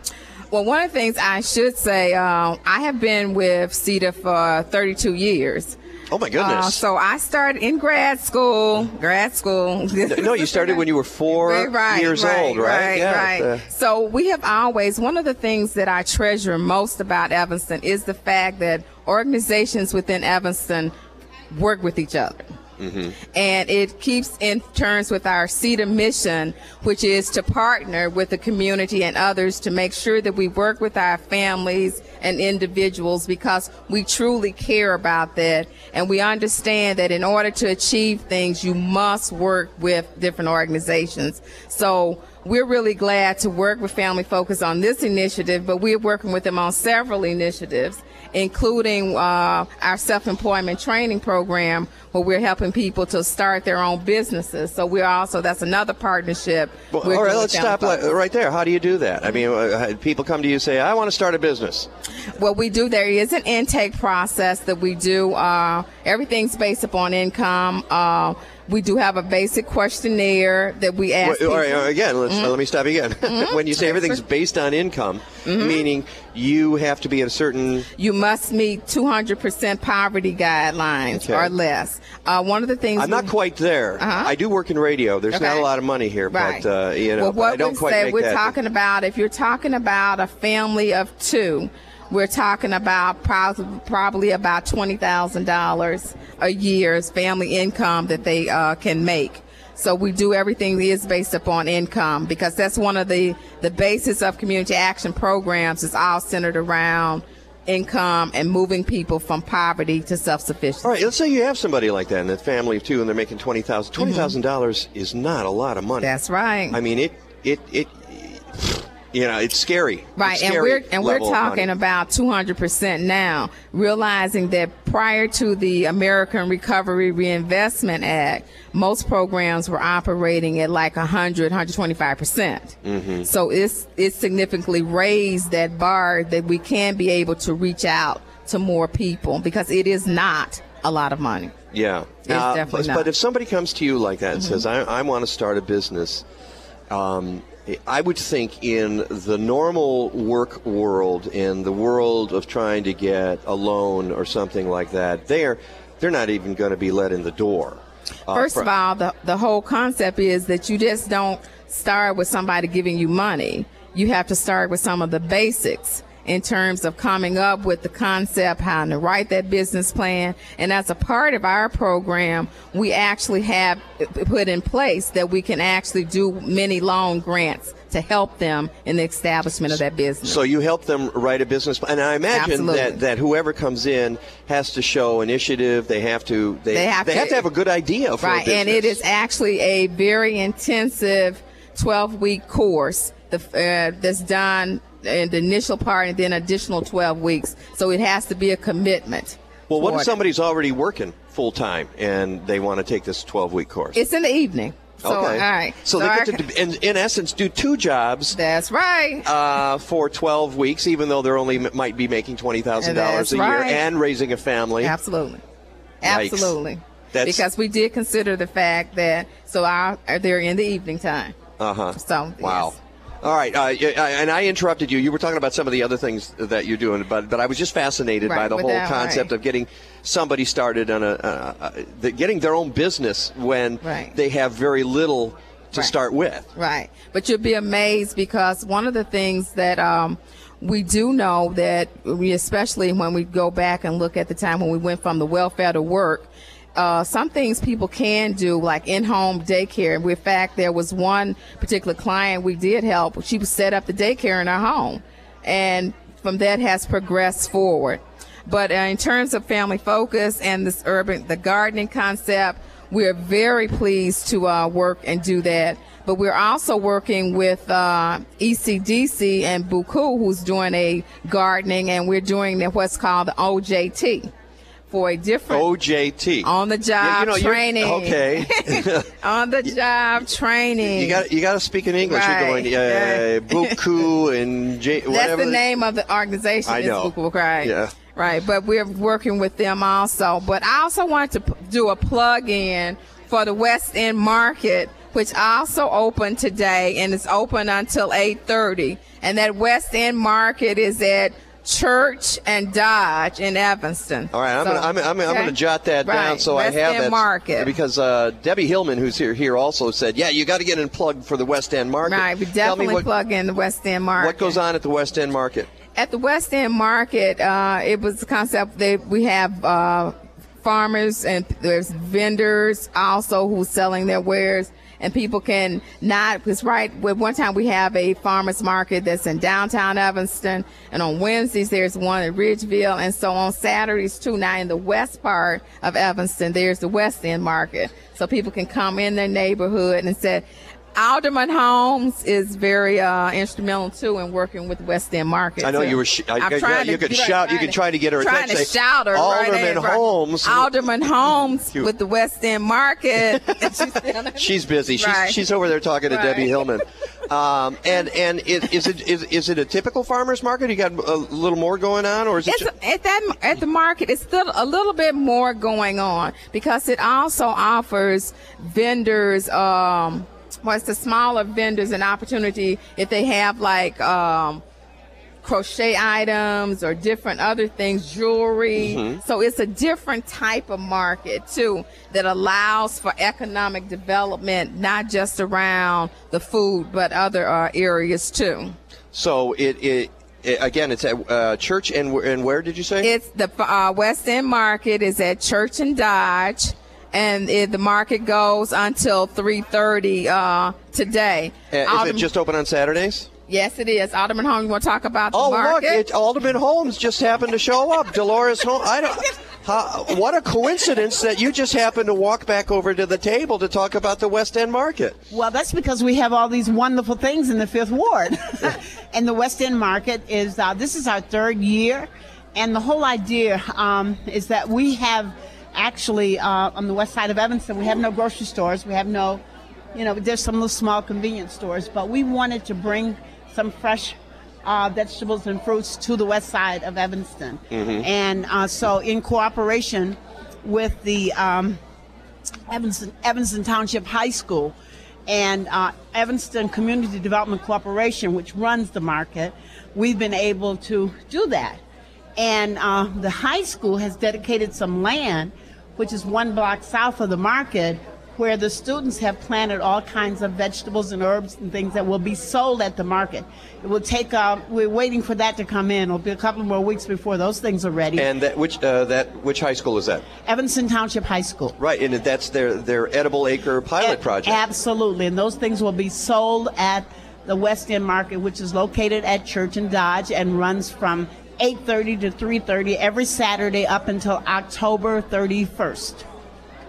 Well, one of the things I should say, um, I have been with CEDA for 32 years. Oh my goodness! Uh, so I started in grad school. Grad school. no, you started when you were four right, years right, old, right? Right, yeah, right. uh, so we have always one of the things that I treasure most about Evanston is the fact that organizations within Evanston work with each other. Mm-hmm. And it keeps in terms with our CEDA mission, which is to partner with the community and others to make sure that we work with our families and individuals because we truly care about that. And we understand that in order to achieve things, you must work with different organizations. So we're really glad to work with Family Focus on this initiative, but we're working with them on several initiatives, including uh, our self-employment training program, where we're helping people to start their own businesses. So we're also that's another partnership. well, all right, let's stop li- Focus. right there. How do you do that? I mean, uh, people come to you and say, "I want to start a business." What we do there is an intake process that we do. Uh, everything's based upon income. We do have a basic questionnaire that we ask. Wait, all right, people- uh, again, let's, uh, let me stop you again. when you say everything's based on income, meaning you have to be at a certain. You must meet 200% poverty guidelines Okay. or less. Uh, one of the things I'm not quite there. Uh-huh. I do work in radio. There's not a lot of money here, Right. but uh, you know, well, what I don't we quite say, we're that. talking about if you're talking about a family of two, we're talking about probably about twenty thousand dollars a year's family income that they uh, can make. So we do everything is based upon income because that's one of the the basis of community action programs is all centered around income and moving people from poverty to self-sufficiency. All right, let's say you have somebody like that in that family of two, and they're making $20,000. $20,000 is not a lot of money. Mm-hmm. That's right. I mean, it, it, it. You know, it's scary. Right, It's and we're and we're talking about 200% now, realizing that prior to the American Recovery Reinvestment Act, most programs were operating at like 100, 125%. percent Mm-hmm. So it's it's significantly raised that bar that we can be able to reach out to more people because it is not a lot of money. Yeah, It's Now, definitely but, not. but if somebody comes to you like that and Mhm. says, I, "I want to start a business," um, I would think in the normal work world, in the world of trying to get a loan or something like that, they're they're not even going to be let in the door. Uh, First of all, the, the whole concept is that you just don't start with somebody giving you money. You have to start with some of the basics in terms of coming up with the concept, how to write that business plan. And as a part of our program, we actually have put in place that we can actually do many loan grants to help them in the establishment of that business. So you help them write a business plan, and I imagine Absolutely. that, that whoever comes in has to show initiative. They have to they, They have to- have a good idea for right, and it is actually a very intensive 12 week course the, uh, that's done in the initial part and then additional 12 weeks. So it has to be a commitment. Well, what if somebody's already working full time and they want to take this 12 week course? It's in the evening. So, okay. all right. So, our- they get to, in, in essence, do two jobs. That's right. Uh, for 12 weeks, even though they're only might be making $20,000 That's a year and raising a family. Absolutely. Yikes. Absolutely. That's- because we did consider the fact that, so our, they're in the evening time. Uh huh. So, Wow. yes. All right, uh, and I interrupted you. You were talking about some of the other things that you're doing, but but I was just fascinated by the whole concept right. of getting somebody started on a, uh, uh, getting their own business when Right. they have very little to Right. start with. Right. But you'll be amazed because one of the things that um, we do know that we, especially when we go back and look at the time when we went from the welfare to work, uh, some things people can do, like in-home daycare. In fact, there was one particular client we did help. She set up the daycare in her home, and from that has progressed forward. But uh, in terms of family focus and this urban, the gardening concept, we're very pleased to uh, work and do that. But we're also working with uh, ECDC and Buku, who's doing a gardening, and we're doing what's called the OJT for a different OJT. on the job Yeah, you know, training. Okay. on the job training. you got you got to speak in English. Right. You're going uh, Buku and J- That's whatever. the name of the organization. I know. Buku, right? Yeah. Right, but we're working with them also. But I also want to p- do a plug in for the West End Market, which also opened today and is open until 8:30. And that West End Market is at Church and Dodge in Evanston. All right, I'm So, gonna, I'm, I'm, I'm okay? gonna jot that down so West I have End that Market. because uh, Debbie Hillman, who's here here, also said, yeah, you got to get in plug for the West End Market. Right, we definitely what, plug in the West End Market. what goes on at the West End Market. At the West End Market, uh, it was the concept that we have uh, farmers and there's vendors also who's selling their wares. And people can not, because right, with one time we have a farmer's market that's in downtown Evanston. And on Wednesdays, there's one in Ridgeville. And so on Saturdays too, now in the west part of Evanston, there's the West End Market. So people can come in their neighborhood and say, Alderman Holmes is very uh, instrumental too in working with West End Market. I know you were. Sh- I, I'm trying you to- could shout. You could try to get her Trying attention. to shout her. Alderman right. Holmes. Alderman Holmes with the West End Market. She's busy. She's, Right. she's over there talking to Right. Debbie Hillman. Um, and and is, is it is, is it a typical farmers market? You got a little more going on, or is it? At that at the market, it's still a little bit more going on because it also offers vendors. Um, well, it's the smaller vendors an opportunity if they have like um, crochet items or different other things, jewelry. Mm-hmm. So it's a different type of market too that allows for economic development, not just around the food, but other uh, areas too. so it, it, it again. It's at uh, church and and where did you say? It's the uh, West End Market is at Church and Dodge, and it, the market goes until 3:30 uh, today. Uh, is it just open on Saturdays? Yes, it is. Alderman Holmes, you want to talk about the Oh, market? look! It, Alderman Holmes just happened to show up. Delores Holmes. I don't. How, what a coincidence that you just happened to walk back over to the table to talk about the West End Market. Well, that's because we have all these wonderful things in the Fifth Ward. and the West End Market is, uh, this is our third year. And the whole idea um, is that we have actually, uh, on the west side of Evanston, we have no grocery stores. We have no, you know, there's some little small convenience stores. But we wanted to bring some fresh uh, vegetables and fruits to the west side of Evanston. And uh, so, in cooperation with the um, Evanston, Evanston Township High School and uh, Evanston Community Development Corporation, which runs the market, we've been able to do that. And uh, the high school has dedicated some land, which is one block south of the market, where the students have planted all kinds of vegetables and herbs and things that will be sold at the market. It will take, uh, we're waiting for that to come in. It'll be a couple more weeks before those things are ready. And that which uh, that which high school is that? Evanston Township High School. Right, and that's their their edible acre pilot A- project. Absolutely, and those things will be sold at the West End Market, which is located at Church and Dodge and runs from 8:30 to 3:30 every Saturday up until October 31st.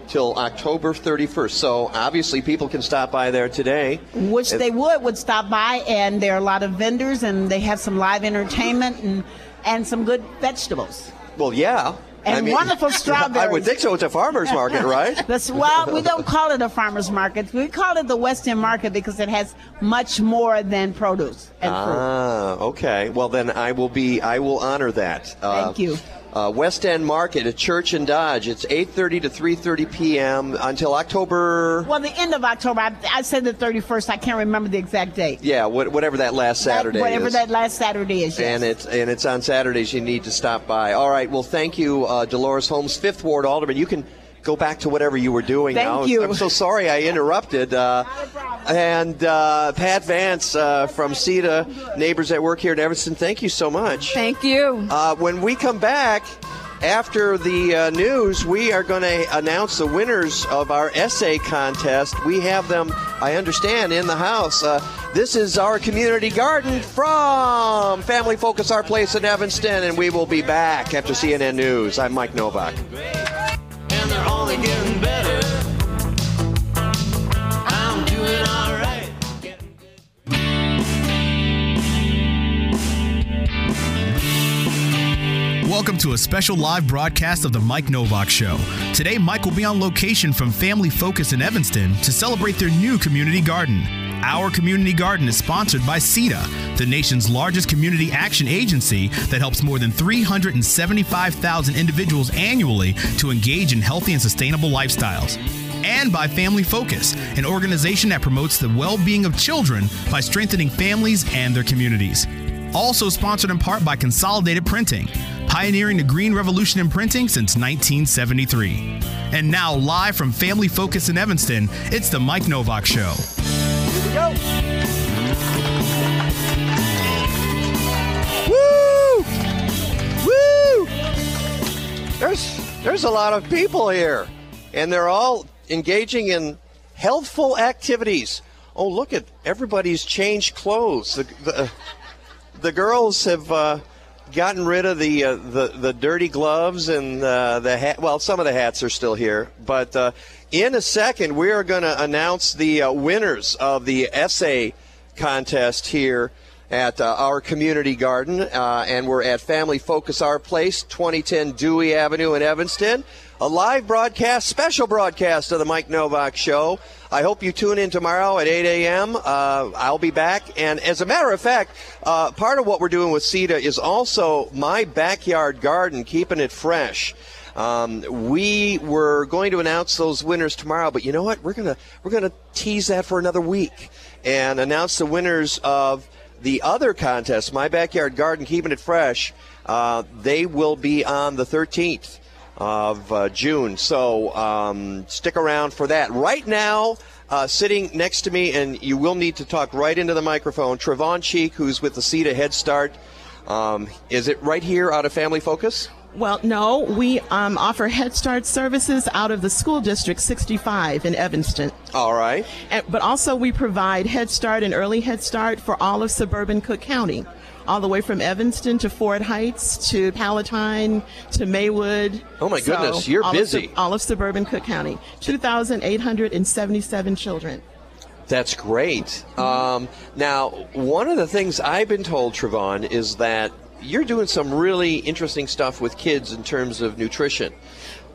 till October 31st. So obviously, people can stop by there today. Which they would would stop by, and there are a lot of vendors, and they have some live entertainment and and some good vegetables. Well, yeah. And wonderful strawberries. I would think so. It's a farmer's market, right? That's, well, we don't call it a farmer's market. We call it the West End Market because it has much more than produce and fruit. Ah, okay. Well, then I will be. I will honor that. Uh, Thank you. Uh, West End Market at Church and Dodge. It's 8:30 to 3:30 p.m. until October. Well, the end of October. I, I said the 31st. I can't remember the exact date. Yeah, what, whatever that last That- Saturday whatever is. that last Saturday is. Yes. and it's and it's on Saturdays. You need to stop by. All right. Well, thank you, uh, Delores Holmes, Fifth Ward Alderman. You can go back to whatever you were doing Thank now. you. I'm so sorry I interrupted. Uh, and uh, Pat Vance uh, from CEDA, neighbors at work here in Evanston. Thank you so much. Thank you. Uh, when we come back after the uh, news, we are going to announce the winners of our essay contest. We have them, I understand, in the house. Uh, this is our community garden from Family Focus, our place in Evanston, and we will be back after CNN News. I'm Mike Novak. Welcome to a special live broadcast of the Mike Novak Show. Today, Mike will be on location from Family Focus in Evanston to celebrate their new community garden. Our community garden is sponsored by CEDA, the nation's largest community action agency that helps more than 375,000 individuals annually to engage in healthy and sustainable lifestyles. and by Family Focus, an organization that promotes the well being of children by strengthening families and their communities. Also sponsored in part by Consolidated Printing, pioneering the green revolution in printing since 1973. And now, live from Family Focus in Evanston, it's the Mike Novak Show. Woo! Woo! There's there's a lot of people here, and they're all engaging in healthful activities. Oh, look at everybody's changed clothes. The the, the girls have uh, gotten rid of the uh, the the dirty gloves and uh, the hat. Well, some of the hats are still here, but uh, in a second we are going to announce the uh, winners of the essay contest here at uh, our community garden, uh, and we're at Family Focus Our Place, 2010 Dewey Avenue in Evanston. A live broadcast, special broadcast of the Mike Novak Show. I hope you tune in tomorrow at 8 a.m. Uh, I'll be back. And as a matter of fact, uh, part of what we're doing with CEDA is also my backyard garden, keeping it fresh. Um, we were going to announce those winners tomorrow, but you know what? We're gonna we're gonna tease that for another week and announce the winners of the other contest, My Backyard Garden, Keeping It Fresh. Uh, they will be on the 13th of uh, June. So um, stick around for that. Right now, uh, sitting next to me, and you will need to talk right into the microphone, Trevon Cheek, who's with the CEDA Head Start. Um, is it right here out of Family Focus? Well, no, we um, offer Head Start services out of the school district 65 in Evanston. All right. And, but also, we provide Head Start and Early Head Start for all of suburban Cook County, all the way from Evanston to Ford Heights to Palatine to Maywood. Oh, my goodness, you're all busy. Of, all of suburban Cook County. 2,877 children. That's great. Um, now, one of the things I've been told, Trevon, is that you're doing some really interesting stuff with kids in terms of nutrition.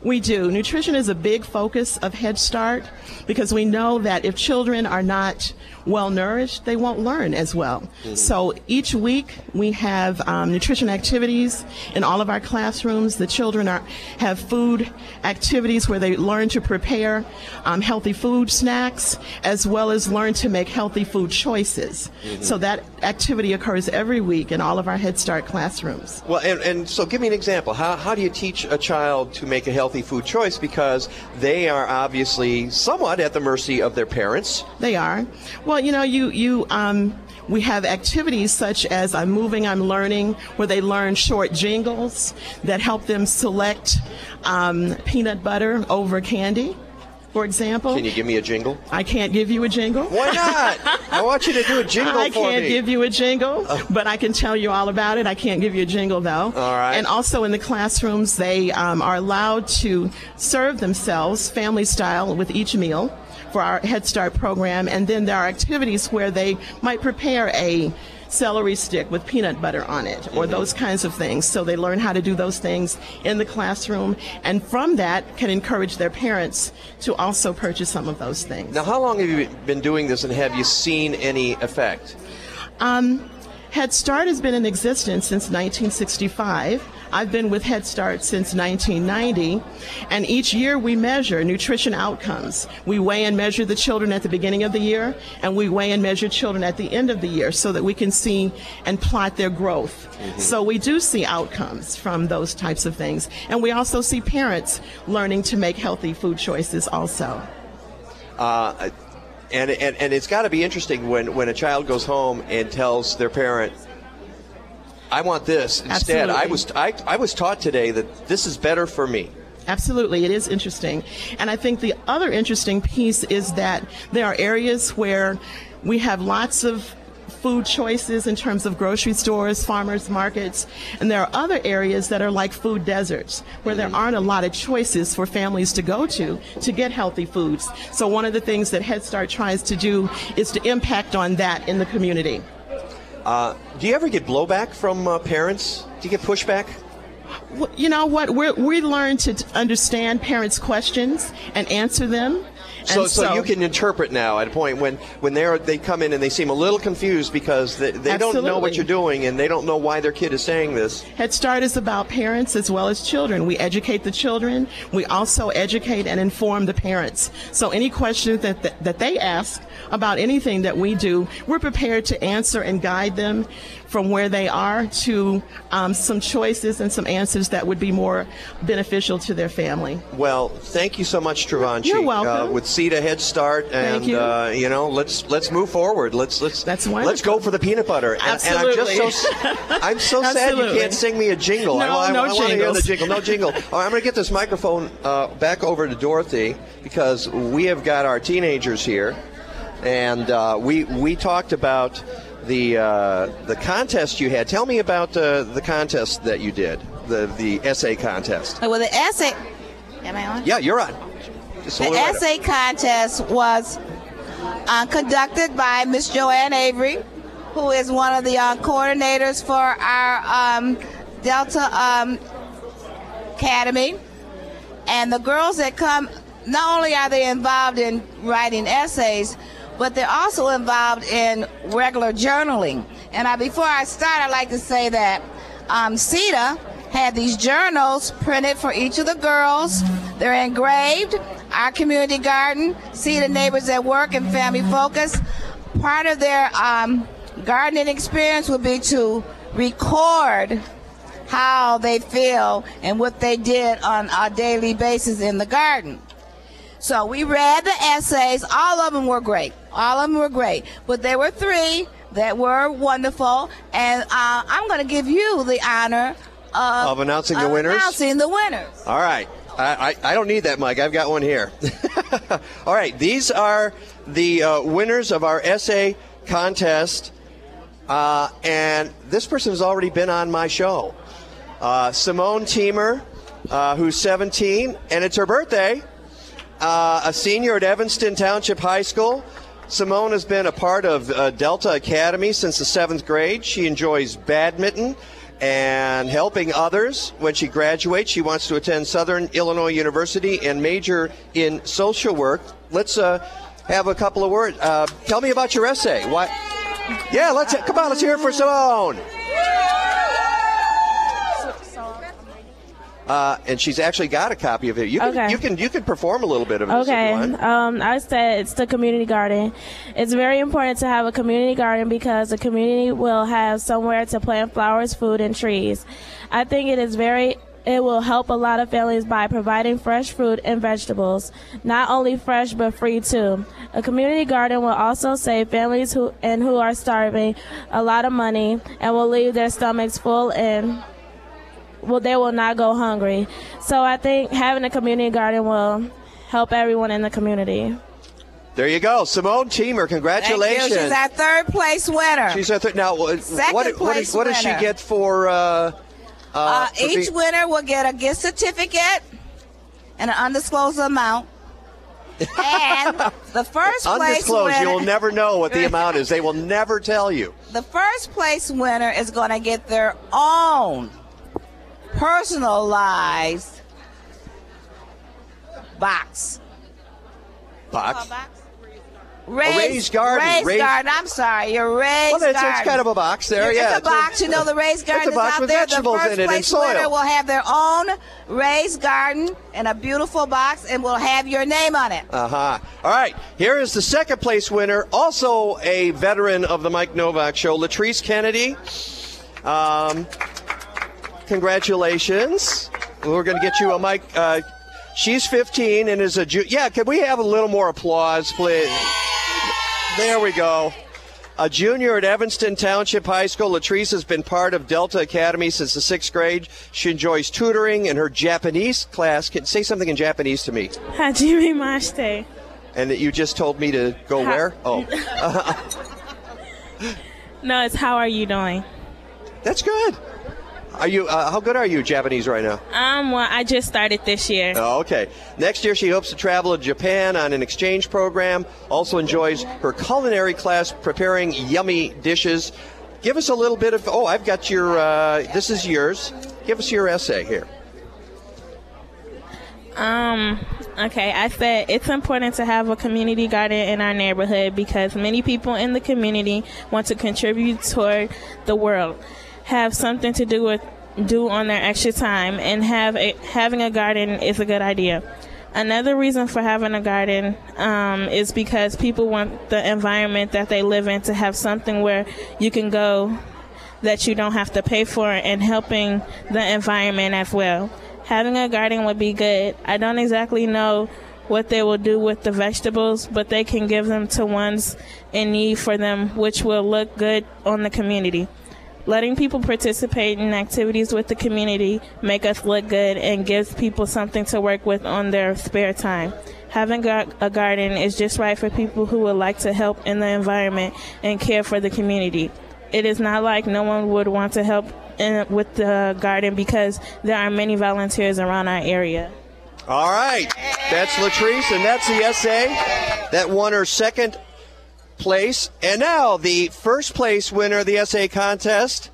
We do. Nutrition is a big focus of Head Start because we know that if children are not well nourished, they won't learn as well. Mm-hmm. So each week we have um, nutrition activities in all of our classrooms. The children are have food activities where they learn to prepare um, healthy food snacks as well as learn to make healthy food choices. Mm-hmm. So that activity occurs every week in all of our Head Start classrooms. Well, and, and so give me an example. How, how do you teach a child to make a healthy food choice? Because they are obviously somewhat at the mercy of their parents. They are. Well, you know, you you um, we have activities such as I'm moving, I'm learning, where they learn short jingles that help them select um, peanut butter over candy. For example, Can you give me a jingle? I can't give you a jingle. Why not? I want you to do a jingle I can't me. give you a jingle, but I can tell you all about it. I can't give you a jingle though. All right. And also in the classrooms, they um, are allowed to serve themselves family style with each meal for our Head Start program, and then there are activities where they might prepare a celery stick with peanut butter on it or those kinds of things so they learn how to do those things in the classroom and from that can encourage their parents to also purchase some of those things Now, how long have you been doing this, and have you seen any effect? Um, Head Start has been in existence since 1965. I've been with Head Start since 1990, and each year we measure nutrition outcomes. We weigh and measure the children at the beginning of the year, and we weigh and measure children at the end of the year so that we can see and plot their growth. So we do see outcomes from those types of things, and we also see parents learning to make healthy food choices also. Uh, and, and, and it's got to be interesting when, when a child goes home and tells their parent, I want this instead. I was I, I was taught today that this is better for me. Absolutely, it is interesting. And I think the other interesting piece is that there are areas where we have lots of food choices in terms of grocery stores, farmers markets, and there are other areas that are like food deserts where there mm-hmm. aren't a lot of choices for families to go to to get healthy foods. So one of the things that Head Start tries to do is to impact on that in the community. Uh, do you ever get blowback from uh, parents? Do you get pushback? You know what? we we learn to understand parents' questions and answer them. So, And so, you can interpret now at a point when when they're they come in and they seem a little confused because they, they don't know what you're doing and they don't know why their kid is saying this. Head Start is about parents as well as children. We educate the children. We also educate and inform the parents. So any questions that, that, that they ask about anything that we do, we're prepared to answer and guide them from where they are to um, some choices and some answers that would be more beneficial to their family. Well, thank you so much, Trevon Cheek. You're welcome. Uh, with CEDA Head Start, and you. Uh, you know, let's let's move forward. Let's let's That's let's go for the peanut butter. And, and I'm just so I'm so sad you can't sing me a jingle. No, I, no I want to hear the jingle. No jingle. All right, I'm going to get this microphone uh, back over to Dorothy because we have got our teenagers here, and uh, we we talked about the uh, the contest you had. Tell me about uh, the contest that you did, the the essay contest. Well, the essay. Am I on? Yeah, you're on. Just The little right up. essay contest was uh, conducted by Miss Joanne Avery, who is one of the uh, coordinators for our um, Delta um, Academy. And the girls that come, not only are they involved in writing essays, but they're also involved in regular journaling. And I, before I start, I'd like to say that um, CEDA had these journals printed for each of the girls. They're engraved. Our community garden, CEDA Neighbors at Work, and Family Focus. Part of their um, gardening experience would be to record how they feel and what they did on a daily basis in the garden. So we read the essays. All of them were great. All of them were great. But there were three that were wonderful. And uh, I'm going to give you the honor of, Of announcing the of winners? Announcing the winners. All right. I, I, I don't need that, Mike. I've got one here. All right. These are the uh, winners of our essay contest. Uh, and this person has already been on my show. Uh, Simone Teemer, uh, who's 17, and it's her birthday. Uh, a senior at Evanston Township High School. Simone has been a part of uh, Delta Academy since the seventh grade. She enjoys badminton and helping others. When she graduates, she wants to attend Southern Illinois University and major in social work. Let's uh, have a couple of words. Uh, tell me about your essay. Why? Yeah, let's come on. Let's hear it for Simone. Uh, and she's actually got a copy of it. You can, Okay. you can you can perform a little bit of this if Okay. you want. Um, I said it's the community garden. It's very important to have a community garden because the community will have somewhere to plant flowers, food, and trees. I think it is very it will help a lot of families by providing fresh fruit and vegetables, not only fresh but free too. A community garden will also save families who and who are starving a lot of money and will leave their stomachs full and well, they will not go hungry. So I think having a community garden will help everyone in the community. There you go, Simone Teemer. Congratulations. Thank you. She's our third place winner. She's our third. Now, what, Second what, what, place what does she get for? Uh, uh, Uh, for each being- winner will get a gift certificate and an undisclosed amount. and the first place undisclosed. winner, You'll never know what the amount is. They will never tell you. the first place winner is going to get their own personalized box. Box. Raised, raised garden. Raised, Raised- garden. I'm sorry, your raised Well, it's, garden. it's kind of a box there. It's yeah, a box. you know, the raised it's a garden is box out with there. The vegetables first in it and place winner soil. will have their own raised garden in a beautiful box and will have your name on it. Uh huh. All right. Here is the second place winner, also a veteran of the Mike Novak Show, Latrice Kennedy. Um, congratulations. We're going to get you a mic. Uh, she's 15 and is a Ju- yeah. Can we have a little more applause, please? There we go. A junior at Evanston Township High School, Latrice has been part of Delta Academy since the sixth grade. She enjoys tutoring in her Japanese class. Can say something in Japanese to me. Hajime mashite. And that you just told me to go Ha- where? Oh, No, it's how are you doing? that's good. Are you? Uh, how good are you Japanese right now? Um, well, I just started this year. Oh, okay. Next year, she hopes to travel to Japan on an exchange program. Also enjoys her culinary class, preparing yummy dishes. Give us a little bit of. Oh, I've got your. Uh, this is yours. Give us your essay here. Um, Okay, I said it's important to have a community garden in our neighborhood because many people in the community want to contribute toward the world, have something to do with do on their extra time, and have a, having a garden is a good idea. Another reason for having a garden um, is because people want the environment that they live in to have something where you can go that you don't have to pay for and helping the environment as well. Having a garden would be good. I don't exactly know what they will do with the vegetables, but they can give them to ones in need for them, which will look good on the community. Letting people participate in activities with the community make us look good and gives people something to work with on their spare time. Having a garden is just right for people who would like to help in the environment and care for the community. It is not like no one would want to help in, with the garden because there are many volunteers around our area. All right. That's Latrice, and that's the essay that won her second place. And now the first place winner of the essay contest,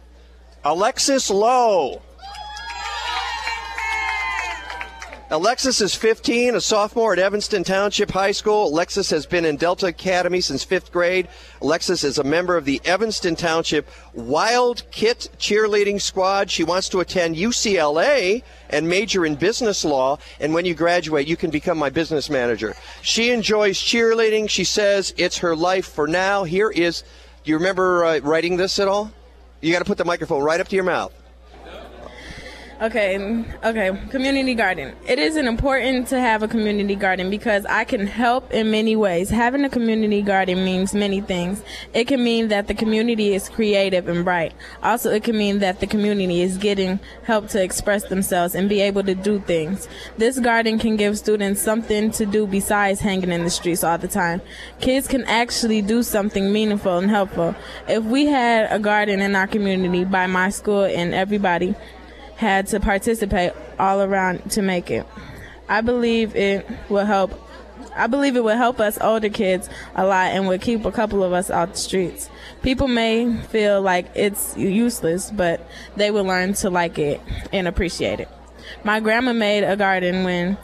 Alexis Lowe. Alexis is 15, a sophomore at Evanston Township High School. Alexis has been in Delta Academy since fifth grade. Alexis is a member of the Evanston Township Wild Kit cheerleading squad. She wants to attend UCLA and major in business law. And when you graduate, you can become my business manager. She enjoys cheerleading. She says it's her life for now. Here is, do you remember uh, writing this at all? You got to put the microphone right up to your mouth. Okay, okay. Community garden. It is important to have a community garden because I can help in many ways. Having a community garden means many things. It can mean that the community is creative and bright. Also, it can mean that the community is getting help to express themselves and be able to do things. This garden can give students something to do besides hanging in the streets all the time. Kids can actually do something meaningful and helpful. If we had a garden in our community by my school and everybody, had to participate all around to make it. I believe it will help. I believe it will help us older kids a lot and will keep a couple of us out the streets. People may feel like it's useless, but they will learn to like it and appreciate it. My grandma made a garden when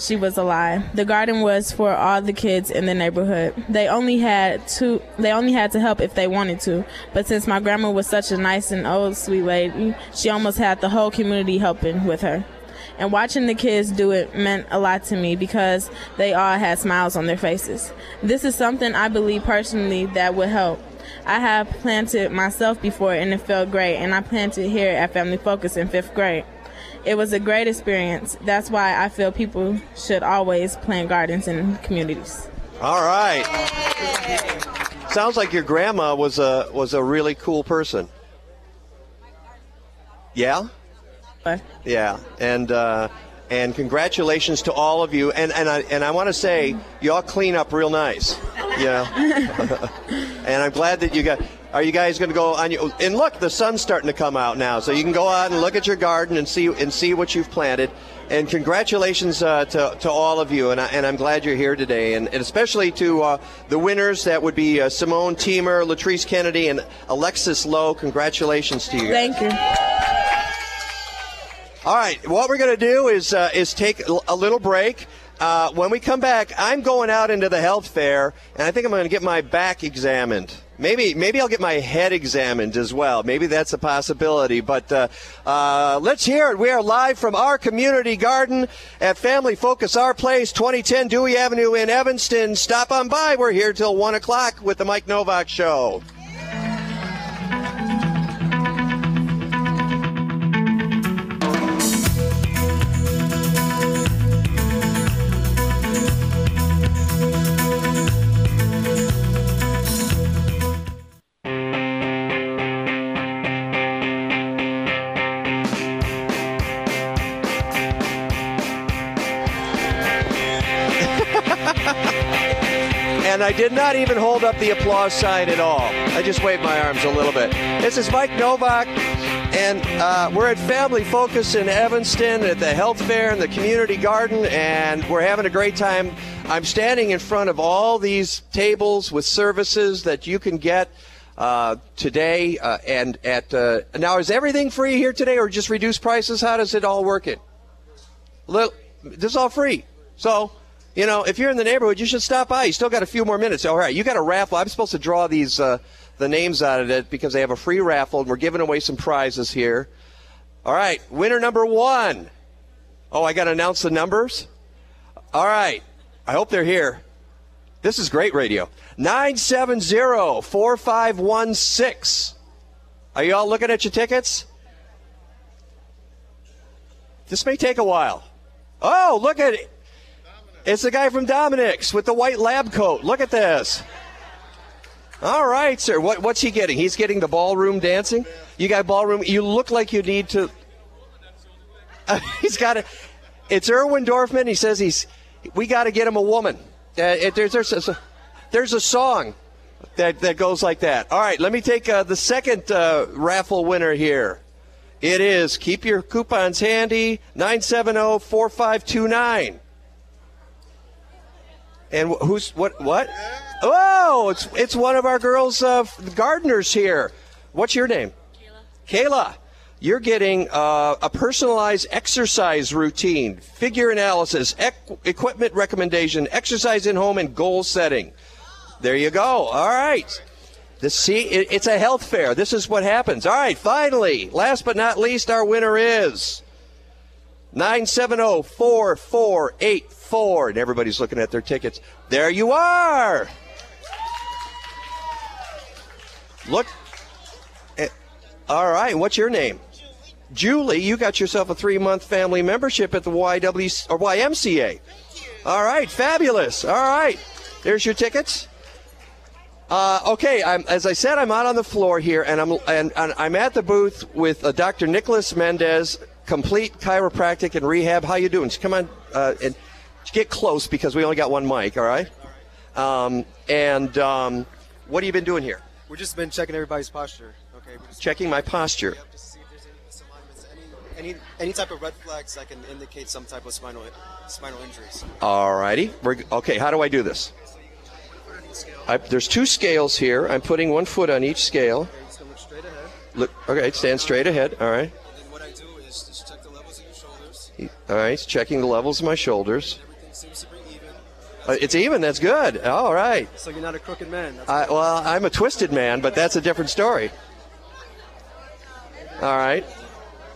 she was alive. The garden was for all the kids in the neighborhood. They only had to they only had to help if they wanted to. But since my grandma was such a nice and old sweet lady, she almost had the whole community helping with her. And watching the kids do it meant a lot to me because they all had smiles on their faces. This is something I believe personally that would help. I have planted myself before and it felt great, and I planted here at Family Focus in fifth grade. It was a great experience. That's why I feel people should always plant gardens in communities. All right. Sounds like your grandma was a was a really cool person. Yeah. Yeah, and uh, and congratulations to all of you. And and I and I want to say y'all clean up real nice. You know. and I'm glad that you got. Are you guys going to go on your? And look, the sun's starting to come out now, so you can go out and look at your garden and see and see what you've planted. And congratulations uh, to, to all of you, and, I, and I'm glad you're here today, and, and especially to uh, the winners. That would be uh, Simone Teamer, Latrice Kennedy, and Alexis Lowe. Congratulations to you. Thank you. All right, what we're going to do is uh, is take a little break. Uh, when we come back, I'm going out into the health fair, and I think I'm going to get my back examined. Maybe maybe I'll get my head examined as well. Maybe that's a possibility. But uh, uh, let's hear it. We are live from our community garden at Family Focus Our Place, 2010 Dewey Avenue in Evanston. Stop on by. We're here till one o'clock with the Mike Novak Show. Did not even hold up the applause sign at all. I just waved my arms a little bit. This is Mike Novak, and uh, we're at Family Focus in Evanston at the health fair and the community garden, and we're having a great time. I'm standing in front of all these tables with services that you can get. Uh, today uh, and at uh, now is everything free here today or just reduced prices how does it all work it this is all free so You know, if you're in the neighborhood, you should stop by. You still got a few more minutes. All right, you got a raffle. I'm supposed to draw these uh, the names out of it because they have a free raffle, and we're giving away some prizes here. All right, winner number one. Oh, I got to announce the numbers. All right, I hope they're here. This is great radio. 970 4516. Are you all looking at your tickets? This may take a while. Oh, look at it. It's the guy from Dominick's with the white lab coat. Look at this. All right, sir. What, what's he getting? He's getting the ballroom dancing. You got ballroom. You look like you need to. he's got it. It's Erwin Dorfman. He says he's. We got to get him a woman. Uh, it, there's, there's, a, there's a song that, that goes like that. All right, let me take uh, the second uh, raffle winner here. It is keep your coupons handy 970 4529. And who's what? What? Oh, it's it's one of our girls, uh, gardeners here. What's your name? Kayla. Kayla, you're getting uh, a personalized exercise routine, figure analysis, equ- equipment recommendation, exercise in home, and goal setting. There you go. All right. This see, it, it's a health fair. This is what happens. All right. Finally, last but not least, our winner is 970-4484. And everybody's looking at their tickets. There you are. Look. Eh, All right. What's your name? Julie, you got yourself a three-month family membership at the YW or YMCA. All right, fabulous. All right, there's your tickets. Uh, okay, I'm, as I said, I'm out on the floor here, and I'm and, and I'm at the booth with uh, Dr. Nicholas Mendez, complete chiropractic and rehab. How you doing? Come on, uh, and get close because we only got one mic. All right. Um, and um, what have you been doing here? We've just been checking everybody's posture. Okay, we're just Checking my posture. Yep, just to see if there's any misalignments, any, any any type of red flags that can indicate some type of spinal spinal injuries. All righty. We're, okay, how do I do this? I, there's two scales here. I'm putting one foot on each scale. Okay, just gonna look straight ahead. Look, okay, stand straight ahead. All right. And then what I do is just check the levels of your shoulders. All right, checking the levels of my shoulders. Seems to be even. Uh, it's even. That's good. All right. So you're not a crooked man. I, well, I'm a twisted man, but that's a different story. All right.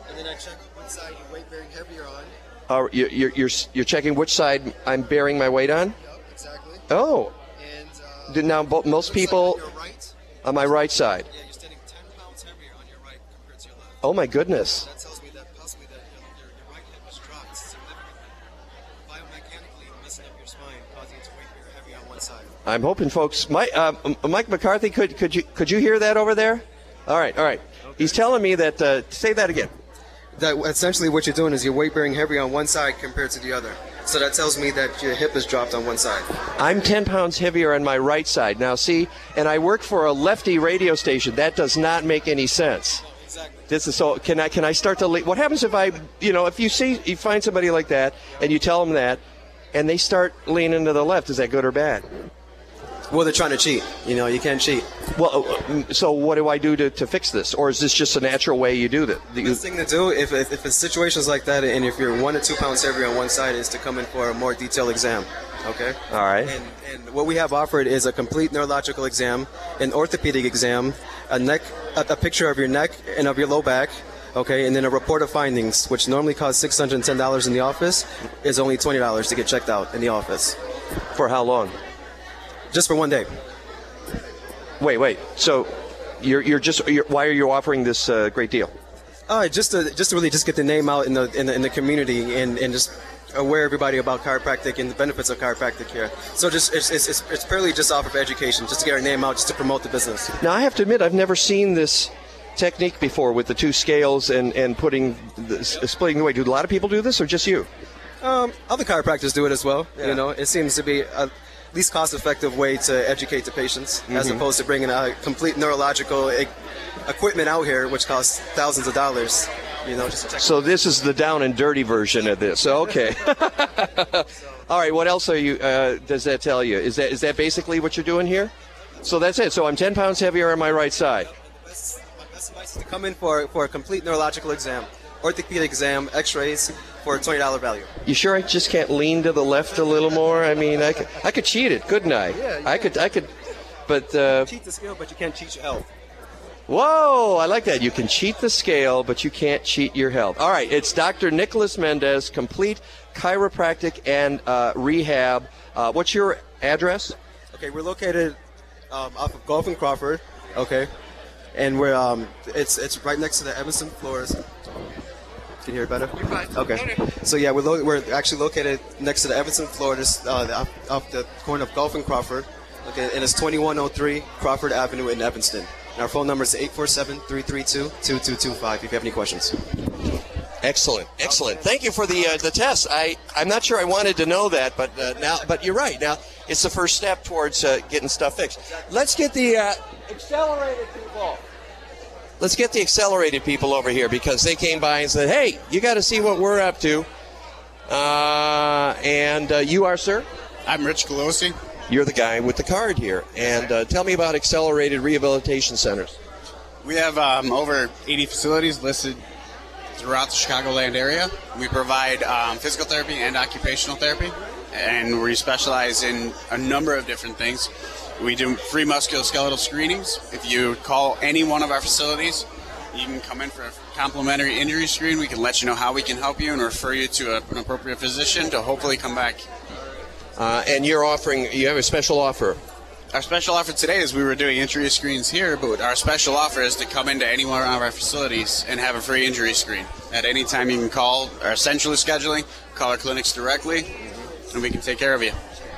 And then I check what side your weight bearing heavier on. Uh, you, you're, you're, you're checking which side I'm bearing my weight on? Yep, exactly. Oh. And uh, now most people your right. on my right side. Yeah, you're standing 10 pounds heavier on your right compared to your left. Oh my goodness. That tells me that possibly that your, your, your right hip has dropped significantly. Biomechanically messing up your spine, causing it to weight bear heavy on one side. I'm hoping folks Mike, uh, Mike McCarthy could could you could you hear that over there? All right, all right. He's telling me that uh, say that again. That essentially what you're doing is you're weight bearing heavy on one side compared to the other. So that tells me that your hip is dropped on one side. I'm 10 pounds heavier on my right side. Now, see, and I work for a lefty radio station. That does not make any sense. Exactly. This is so. Can I can I start to? What happens if I, you know, if you see you find somebody like that and you tell them that, and they start leaning to the left? Is that good or bad? Well, they're trying to cheat. You know, you can't cheat. Well, uh, so what do I do to, to fix this, or is this just a natural way you do that? The best thing to do, if, if, if it's situations like that, and if you're one or two pounds heavier on one side, is to come in for a more detailed exam. Okay. All right. And, and what we have offered is a complete neurological exam, an orthopedic exam, a neck, a, a picture of your neck and of your low back. Okay, and then a report of findings, which normally costs six hundred and ten dollars in the office, is only twenty dollars to get checked out in the office. For how long? Just for one day. Wait, wait. So, you're you're just you're, why are you offering this uh, great deal? Uh, just to just to really just get the name out in the in the, in the community and, and just aware everybody about chiropractic and the benefits of chiropractic here. So just it's, it's, it's, it's purely just off of education, just to get our name out, just to promote the business. Now, I have to admit, I've never seen this technique before with the two scales and and putting the, splitting the weight. Do a lot of people do this, or just you? Um, other chiropractors do it as well. You know, it seems to be a least cost-effective way to educate the patients, as Mhm. opposed to bringing a complete neurological e- equipment out here, which costs thousands of dollars. You know, just. So this is the down and dirty version of this. Okay. All right. What else are you? Uh, does that tell you? Is that is that basically what you're doing here? So that's it. So I'm 10 pounds heavier on my right side. Best advice is to come in for for a complete neurological exam. Orthopedic exam, X-rays for a twenty dollar value. You sure I just can't lean to the left a little more? I mean, I could, I could cheat it, couldn't I? Yeah, I could, I could, but uh, Cheat the skill, but you can't cheat your health. whoa, I like that. You can cheat the scale, but you can't cheat your health. All right, it's Dr. Nicholas Mendez, complete chiropractic and uh, rehab. Uh, what's your address? Okay, we're located um, off of Golf and Crawford. Okay, and we're um, it's it's right next to the Evanston Floors. Can you hear it better? You're fine. Okay. So yeah, we're lo- we're actually located next to the Evanston Florida, uh, the, off, off the corner of Golf and Crawford. Okay, and it's 2103 Crawford Avenue in Evanston. And our phone number is 847-332-2225 if you have any questions. Excellent, excellent. Thank you for the uh, the test. I I'm not sure I wanted to know that, but uh, now, but you're right. Now it's the first step towards uh, getting stuff fixed. Let's get the uh, accelerated people. Let's get the accelerated people over here because they came by and said, "Hey, you got to see what we're up to." Uh, and uh, you are, sir. I'm Rich Colosi. You're the guy with the card here, and uh, tell me about accelerated rehabilitation centers. We have um, over 80 facilities listed throughout the Chicagoland area. We provide um, physical therapy and occupational therapy, and we specialize in a number of different things. We do free musculoskeletal screenings. If you call any one of our facilities, you can come in for a complimentary injury screen. We can let you know how we can help you and refer you to a, an appropriate physician to hopefully come back. Uh, and you're offering, you have a special offer. Our special offer today is we were doing injury screens here, but our special offer is to come into any one of our facilities and have a free injury screen. At any time, you can call our central scheduling, call our clinics directly, and we can take care of you.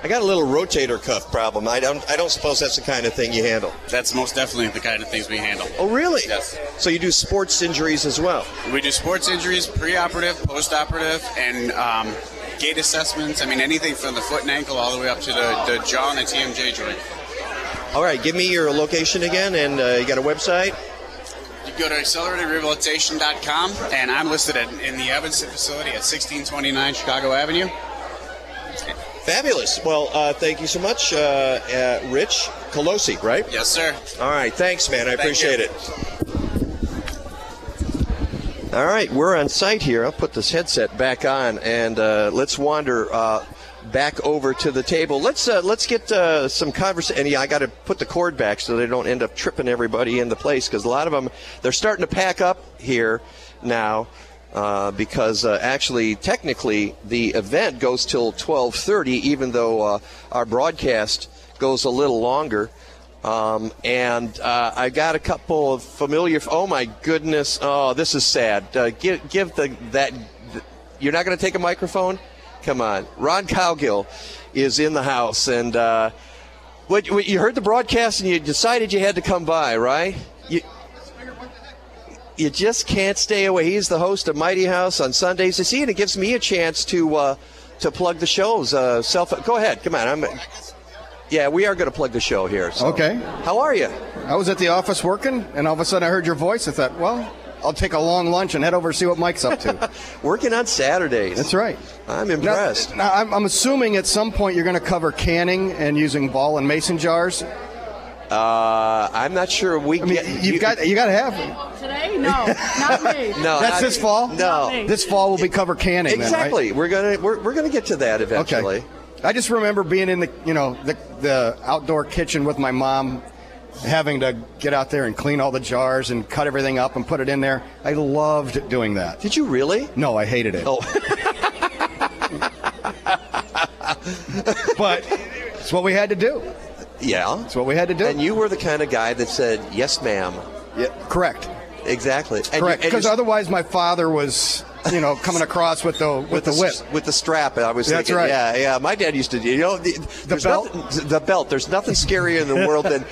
I got a little rotator cuff problem. I don't. I don't suppose that's the kind of thing you handle. That's most definitely the kind of things we handle. Oh, really? Yes. So you do sports injuries as well. We do sports injuries, pre-operative, post-operative, and um, gait assessments. I mean, anything from the foot and ankle all the way up to the, the jaw and the TMJ joint. All right. Give me your location again, and uh, you got a website. You go to acceleratedrehabilitation.com, and I'm listed at, in the Evanston facility at 1629 Chicago Avenue. Fabulous. Well, uh, thank you so much, uh, uh, Rich Colosi. Right? Yes, sir. All right. Thanks, man. I Thank appreciate you. it. All right, we're on site here. I'll put this headset back on, and uh, let's wander uh, back over to the table. Let's uh, let's get uh, some conversation. And yeah, I got to put the cord back so they don't end up tripping everybody in the place because a lot of them they're starting to pack up here now. Uh, because uh, actually, technically, the event goes till 12:30, even though uh, our broadcast goes a little longer. Um, and uh, I got a couple of familiar. Oh my goodness! Oh, this is sad. Uh, give give the that. You're not going to take a microphone? Come on, Ron Cowgill is in the house, and what, what you heard the broadcast, and you decided you had to come by, right? You, you just can't stay away. He's the host of Mighty House on Sundays. You see, and it gives me a chance to uh, to plug the shows. Uh, self, go ahead. Come on. I'm. Yeah, we are going to plug the show here. so. Okay. How are you? I was at the office working, and all of a sudden I heard your voice. I thought, well, I'll take a long lunch and head over to see what Mike's up to. Working on Saturdays. That's right. I'm impressed. Now, now, I'm, I'm assuming at some point you're going to cover canning and using ball and mason jars. Uh, I'm not sure we. I mean, get, you've got you got to have. Today? No, not me. No, That's not- this fall. No, this fall will be cover canning. then, right? exactly. We're gonna we're, we're gonna get to that eventually. Okay. I just remember being in the you know the the outdoor kitchen with my mom, having to get out there and clean all the jars and cut everything up and put it in there. I loved doing that. Did you really? No, I hated it. Oh. but it's what we had to do. Yeah, That's what we had to do. And you were the kind of guy that said yes, ma'am. Yeah, correct. Exactly. And Correct. Because otherwise, my father was, you know, coming across with the with, the, whip. with the strap. I was That's thinking, right. yeah, yeah. My dad used to do. You know, the, there's belt? Nothing, the belt. There's nothing scarier in the world than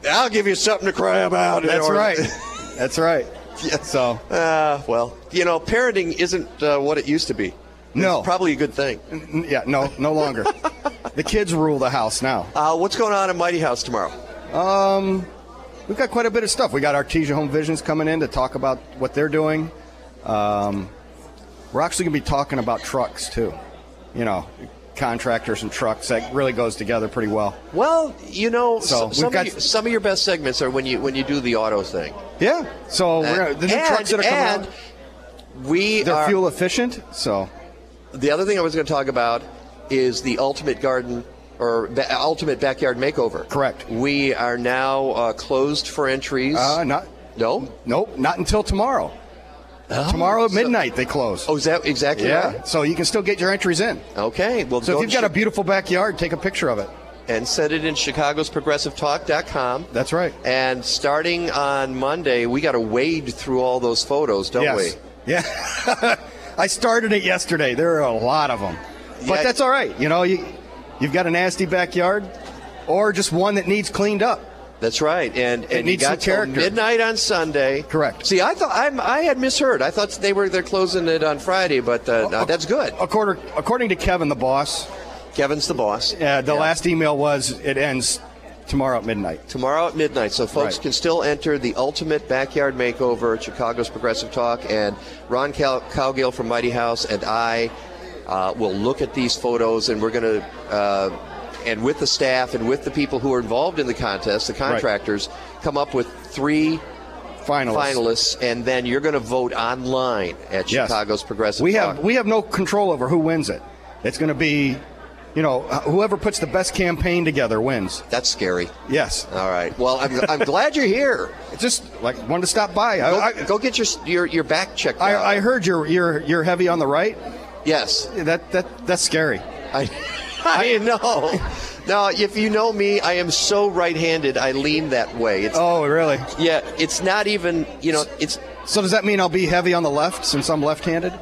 I'll give you something to cry about. That's or- right. That's right. Yeah. So, uh, well, you know, parenting isn't uh, what it used to be. No. It's probably a good thing. N- Yeah, no, no longer. the kids rule the house now. Uh, what's going on at Mighty House tomorrow? Um, we've got quite a bit of stuff. We got Artesia Home Visions coming in to talk about what they're doing. Um, we're actually going to be talking about trucks too. You know, contractors and trucks. That really goes together pretty well. Well, you know, So, some, got- of your, some of your best segments are when you when you do the auto thing. Yeah. So we're Uh, gonna, the new and- trucks that are coming and out. We They're are, fuel efficient, so The other thing I was going to talk about is the ultimate garden or ba- ultimate backyard makeover. Correct. We are now uh, closed for entries. uh, not no, nope, not until tomorrow. Oh, tomorrow at so- midnight they close. Oh, is that exactly yeah? right? So you can still get your entries in. Okay. Well, So if you've got a beautiful backyard, take a picture of it. and send it in Chicago's chicagosprogressivetalk.com. That's right. And starting on Monday, we got to wade through all those photos, don't yes. we? Yeah. I started it yesterday. There are a lot of them, but Yeah. that's all right. You know, you you've got a nasty backyard, or just one that needs cleaned up. That's right, and and you needs some got character. midnight on Sunday. Correct. See, I thought I'm, I had misheard. I thought they were they're closing it on Friday, but uh, no, that's good. According according to Kevin, the boss, Kevin's the boss. uh, the last email was it ends tomorrow at midnight. Tomorrow at midnight, so folks Right. can still enter the ultimate backyard makeover at Chicago's Progressive Talk, and Ron Cal- Cowgill from Mighty House and I uh, will look at these photos, and we're going to. Uh, and with the staff and with the people who are involved in the contest, the contractors, come up with three finalists, finalists and then you're going to vote online at Yes. Chicago's Progressive We Talk. have we have no control over who wins it. It's going to be, you know, whoever puts the best campaign together wins. That's scary. Yes. All right. Well, I'm, I'm glad you're here. Just like wanted to stop by. Go, I, I, go get your, your your back checked I, out. I heard you're you're you're heavy on the right. yes. That that that's scary. I I know. Now, if you know me, I am so right-handed. I lean that way. It's, Oh, really? yeah, it's not even. You know, it's. So does that mean I'll be heavy on the left since I'm left-handed?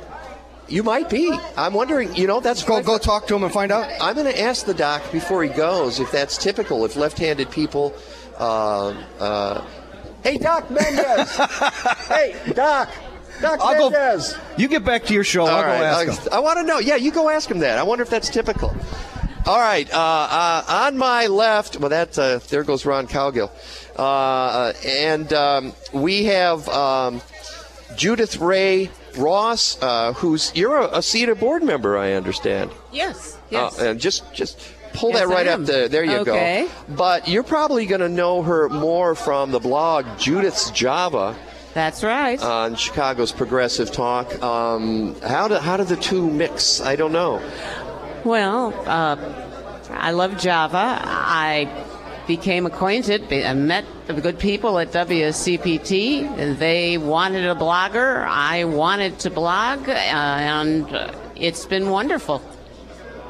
You might be. I'm wondering. You know, that's Go go talk to him and find out. I'm going to ask the doc before he goes if that's typical. If left-handed people. Uh, uh, hey, Doc Mendez. hey, Doc. Doc I'll go- Mendez. You get back to your show. I'll All go ask I, him. I want to know. Yeah, you go ask him that. I wonder if that's typical. All right. Uh, uh, on my left, well, that uh, there goes Ron Cowgill, uh, and um, we have um, Judith Ray Ross, uh, who's you're a, a CEDA board member, I understand. Yes, Uh, yes. and just just pull Yes, that right up there. There you Okay. go. But you're probably going to know her more from the blog Judith's Java That's right. on Chicago's Progressive Talk. Um, how do how do the two mix? I don't know. Well, uh, I love Java. I became acquainted, and met the good people at WCPT. and They wanted a blogger. I wanted to blog, uh, and it's been wonderful.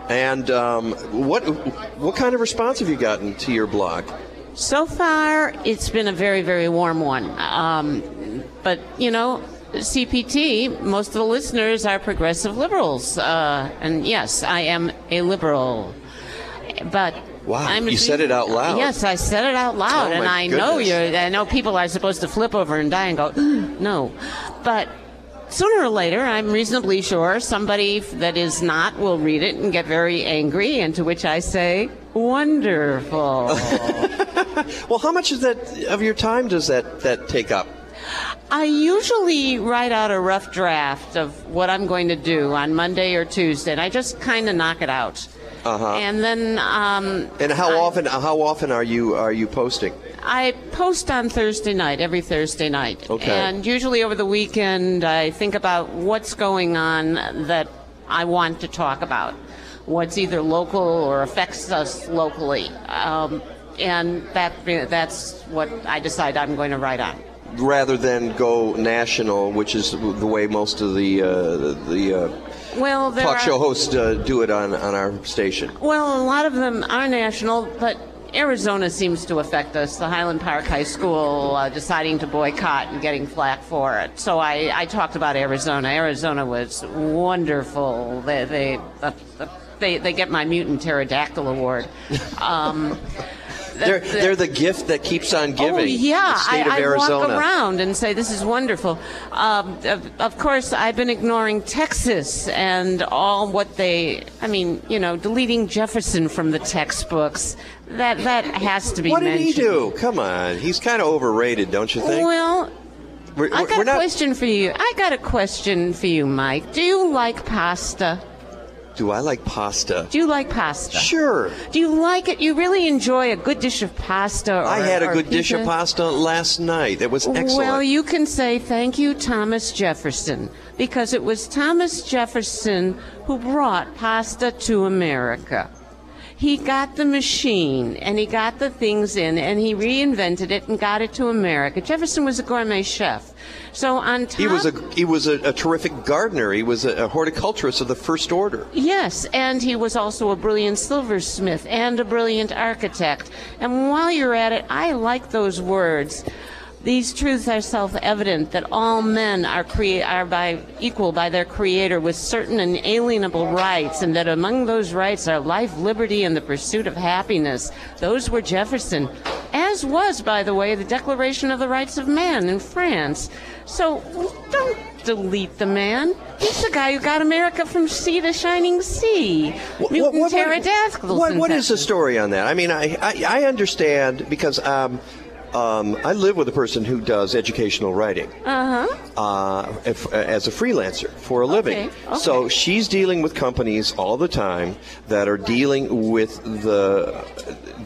And um, what what kind of response have you gotten to your blog? So far, it's been a very, very warm one. Um, but, you know, CPT, most of the listeners are progressive liberals. Uh, and yes, I am a liberal. But. Wow, I'm you said it out loud. Yes, I said it out loud, Oh, and I know you're. I know people are supposed to flip over and die and go, no, but sooner or later, I'm reasonably sure somebody that is not will read it and get very angry. And to which I say, wonderful. Well, how much of that of your time does that that take up? I usually write out a rough draft of what I'm going to do on Monday or Tuesday, and I just kind of knock it out. Uh huh. And then um, And how often how often are you are you posting? I post on Thursday night, every Thursday night. Okay. And usually over the weekend, I think about what's going on that I want to talk about, what's either local or affects us locally. Um, and that that's what I decide I'm going to write on. Rather than go national, which is the way most of the uh, the uh, Well, talk are, show hosts uh, do it on on our station. Well, a lot of them are national, but Arizona seems to affect us. The Highland Park High School uh, deciding to boycott and getting flack for it. So I, I talked about Arizona. Arizona was wonderful. They they the, the, they, they get my mutant pterodactyl award. Um, They're the- they're the gift that keeps on giving. Oh yeah, the state I, of I walk around and say this is wonderful. Um, of, of course, I've been ignoring Texas and all what they. I mean, you know, deleting Jefferson from the textbooks. That that has to be What did mentioned. he do? Come on, he's kind of overrated, don't you think? Well, We're- I we're- got a not- question for you. I got a question for you, Mike. Do you like pasta? Do I like pasta? Do you like pasta? Sure. Do you like it? You really enjoy a good dish of pasta? Or, I had a good dish of pasta last night. It was excellent. Well, you can say thank you, Thomas Jefferson, because it was Thomas Jefferson who brought pasta to America. He got the machine and he got the things in and he reinvented it and got it to America. Jefferson was a gourmet chef. So on top he was a he was a, a terrific gardener. He was a, a horticulturist of the first order. Yes, and he was also a brilliant silversmith and a brilliant architect. And while you're at it, I like those words. These truths are self-evident that all men are crea- are by equal by their creator with certain inalienable rights and that among those rights are life, liberty and the pursuit of happiness. Those were Jefferson, as was by the way the Declaration of the Rights of Man in France. So don't delete the man. He's the guy who got America from sea to shining sea. Mutant pterodactyls. What, and what is the story on that? I mean, I, I, I understand because um, um, I live with a person who does educational writing Uh-huh. uh, if, as a freelancer for a living. okay. So she's dealing with companies all the time that are dealing with the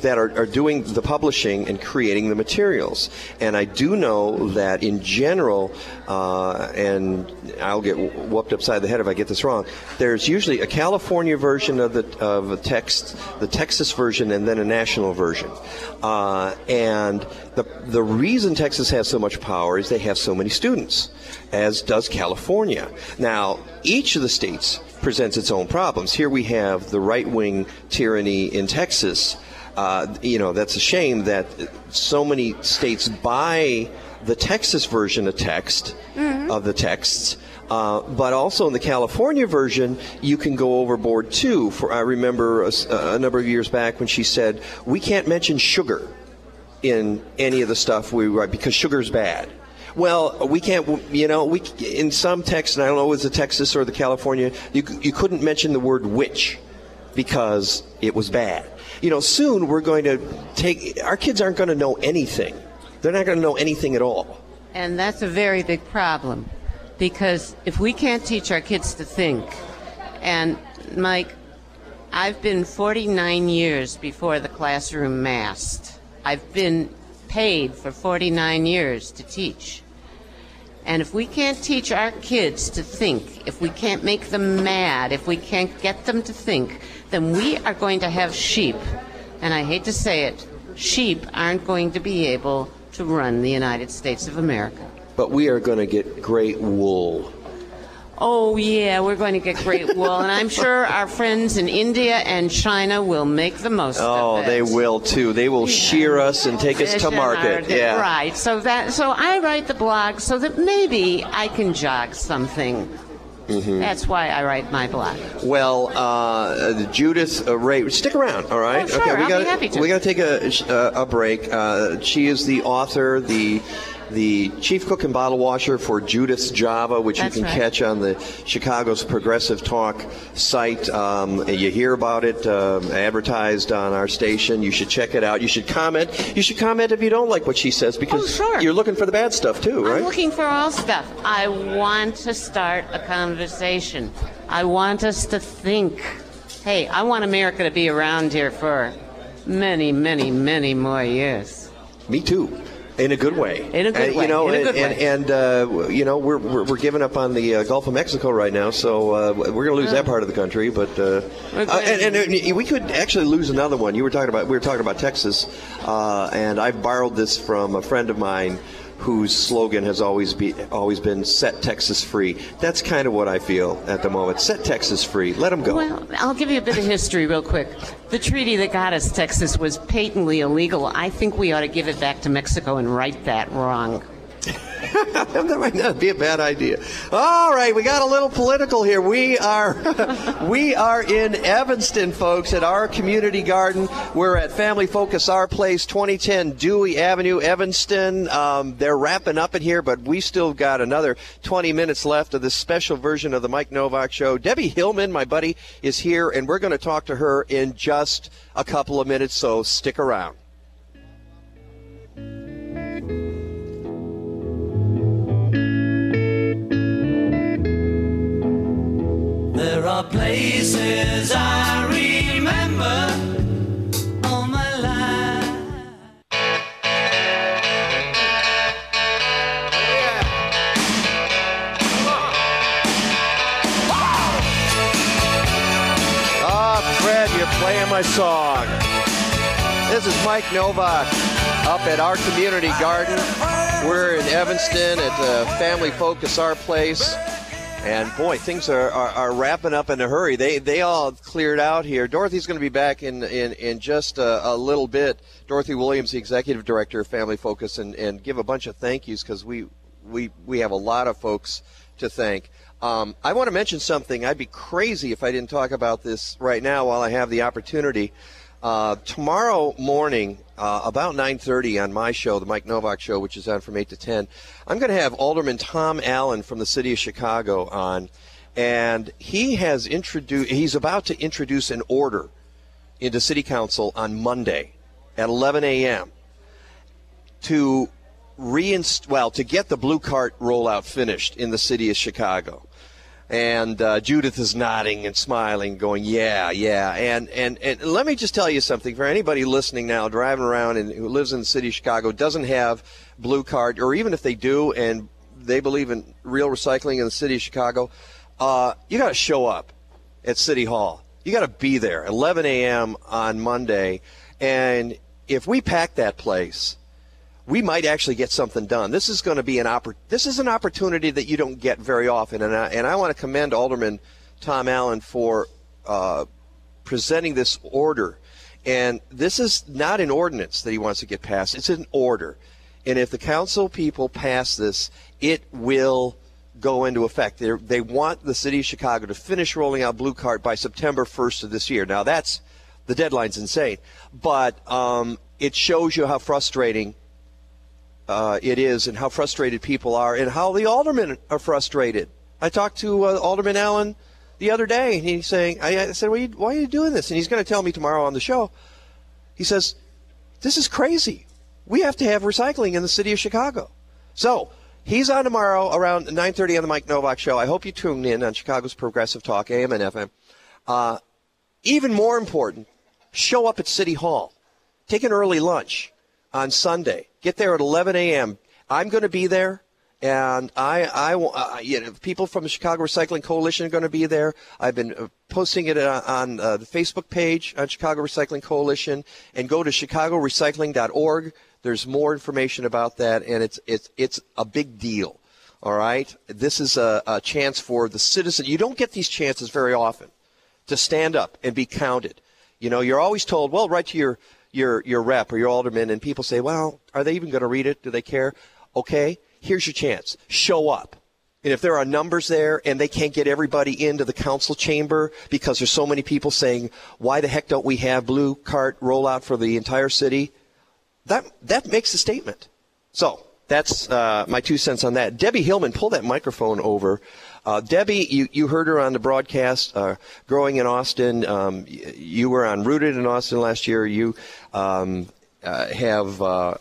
that are, are doing the publishing and creating the materials. And I do know that in general, uh, and I'll get whooped upside the head if I get this wrong. There's usually a California version of the of a text, the Texas version, and then a national version. Uh, and the the reason Texas has so much power is they have so many students, as does California. Now, each of the states presents its own problems. Here we have the right wing tyranny in Texas. Uh, you know, that's a shame that so many states buy the Texas version of text of the texts. Uh, but also in the California version, you can go overboard too. For I remember a number of years back when she said we can't mention sugar in any of the stuff we write because sugar's bad. Well, we can't. You know, we in some texts, and I don't know, was the Texas or the California, you you couldn't mention the word witch because it was bad. You know, soon we're going to take. Our kids aren't going to know anything. They're not going to know anything at all. And that's a very big problem because if we can't teach our kids to think, and Mike, I've been 49 years before the classroom masked. I've been paid for 49 years to teach. And if we can't teach our kids to think, if we can't make them mad, if we can't get them to think, then we are going to have sheep. And I hate to say it, sheep aren't going to be able to run the United States of America. But we are going to get great wool. Oh, yeah, we're going to get great wool. and I'm sure our friends in India and China will make the most Oh, of it. Oh, they will too. They will shear us and take us to market. Yeah. Right. So that so I write the blog so that maybe I can jog something. Mhm. That's why I write my blog. Well, uh, Judith uh, Ray, stick around, all right? Oh, sure, okay, we I'll gotta, happy to. We got to take a, uh, a break. Uh, she is the author, the the chief cook and bottle washer for Judith's Java, which That's you can right. catch on the Chicago's Progressive Talk site. Um, you hear about it um advertised on our station. You should check it out. You should comment. You should comment if you don't like what she says because you're looking for the bad stuff too, right? I'm looking for all stuff. I want to start a conversation. I want us to think. Hey, I want America to be around here for many, many, many more years. Me too. In a good way. In a good and, way, You know, in a and, good and, way. and, uh, you know, we're, we're, we're giving up on the uh, Gulf of Mexico right now, so uh, we're going to lose that part of the country. But uh, uh, and, we could actually lose another one. You were talking about we were talking about Texas, uh, and I borrowed this from a friend of mine whose slogan has always be always been "Set Texas Free." That's kind of what I feel at the moment. Set Texas free. Let them go. Well, I'll give you a bit of history real quick. The treaty that got us Texas was patently illegal. I think we ought to give it back to Mexico and right that wrong. That might not be a bad idea. All right, we got a little political here. We are we are in Evanston, folks, at our community garden. We're at Family Focus Our Place, 2010 Dewey Avenue, Evanston. Um, they're wrapping up in here, but we still got another 20 minutes left of this special version of the Mike Novak Show. Debbie Hillman, my buddy, is here, and we're going to talk to her in just a couple of minutes. So stick around. There are places I remember all my life. Ah, playing my song. This is Mike Novak up at our community garden. We're in Evanston at the Family Focus Our Place. And boy, things are, are, are wrapping up in a hurry. They they all cleared out here. Dorothy's going to be back in, in, in just a, a little bit. Dorothy Williams, the executive director of Family Focus, and, and give a bunch of thank yous because we, we, we have a lot of folks to thank. Um, I want to mention something. I'd be crazy if I didn't talk about this right now while I have the opportunity. Uh, tomorrow morning, uh, about 9:30 on my show, the Mike Novak Show, which is on from 8 to 10, I'm going to have Alderman Tom Allen from the city of Chicago on, and he has introduced. He's about to introduce an order into City Council on Monday at 11 a.m. to reinst well to get the blue cart rollout finished in the city of Chicago. And uh, Judith is nodding and smiling, going, "Yeah, yeah." And, and and let me just tell you something for anybody listening now, driving around and who lives in the city of Chicago, doesn't have blue card, or even if they do and they believe in real recycling in the city of Chicago, uh, you got to show up at City Hall. You got to be there 11 a.m. on Monday, and if we pack that place, we might actually get something done. This is going to be an oppor- This is an opportunity that you don't get very often, and I, and I want to commend Alderman Tom Allen for uh, presenting this order. And this is not an ordinance that he wants to get passed; it's an order. And if the council people pass this, it will go into effect. They're, they want the city of Chicago to finish rolling out Blue Cart by September 1st of this year. Now that's the deadline's insane, but um, it shows you how frustrating uh, it is and how frustrated people are and how the aldermen are frustrated. I talked to uh, Alderman Allen the other day and he's saying, I, I said, why are, you, why are you doing this? And he's going to tell me tomorrow on the show. He says, this is crazy. We have to have recycling in the city of Chicago. So he's on tomorrow around 9.30 on the Mike Novak show. I hope you tune in on Chicago's Progressive Talk, AM and FM. Uh, even more important, show up at City Hall. Take an early lunch on Sunday. Get there at 11 a.m. I'm going to be there, and I, I, uh, you know, people from the Chicago Recycling Coalition are going to be there. I've been uh, posting it on, on uh, the Facebook page on Chicago Recycling Coalition, and go to chicagorecycling.org. There's more information about that, and it's it's it's a big deal. All right, this is a, a chance for the citizen. You don't get these chances very often to stand up and be counted. You know, you're always told, well, write to your your your rep or your alderman, and people say, well, are they even going to read it? Do they care? Okay, here's your chance. Show up. And if there are numbers there and they can't get everybody into the council chamber because there's so many people saying, why the heck don't we have blue cart rollout for the entire city? That that makes a statement. So that's uh, my two cents on that. Debbie Hillman, pull that microphone over. Uh, Debbie, you, you heard her on the broadcast, uh, growing in Austin. Um, you were on Rooted in Austin last year. You um, uh, have uh,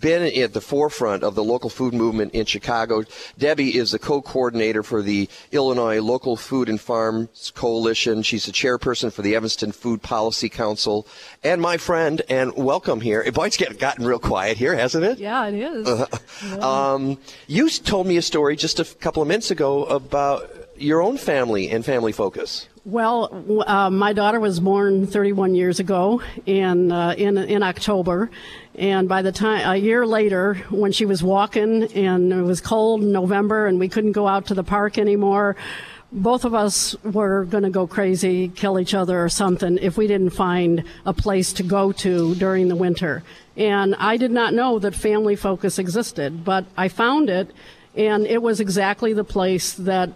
been at the forefront of the local food movement in Chicago. Debbie is the co-coordinator for the Illinois Local Food and Farms Coalition. She's the chairperson for the Evanston Food Policy Council, and my friend. And welcome here. It's get- gotten real quiet here, hasn't it? Yeah, it is. um, you told me a story just a couple of minutes ago about your own family and family focus. Well, uh, my daughter was born 31 years ago in, uh, in, in October. And by the time, a year later, when she was walking and it was cold in November and we couldn't go out to the park anymore, both of us were going to go crazy, kill each other or something if we didn't find a place to go to during the winter. And I did not know that Family Focus existed, but I found it, and it was exactly the place that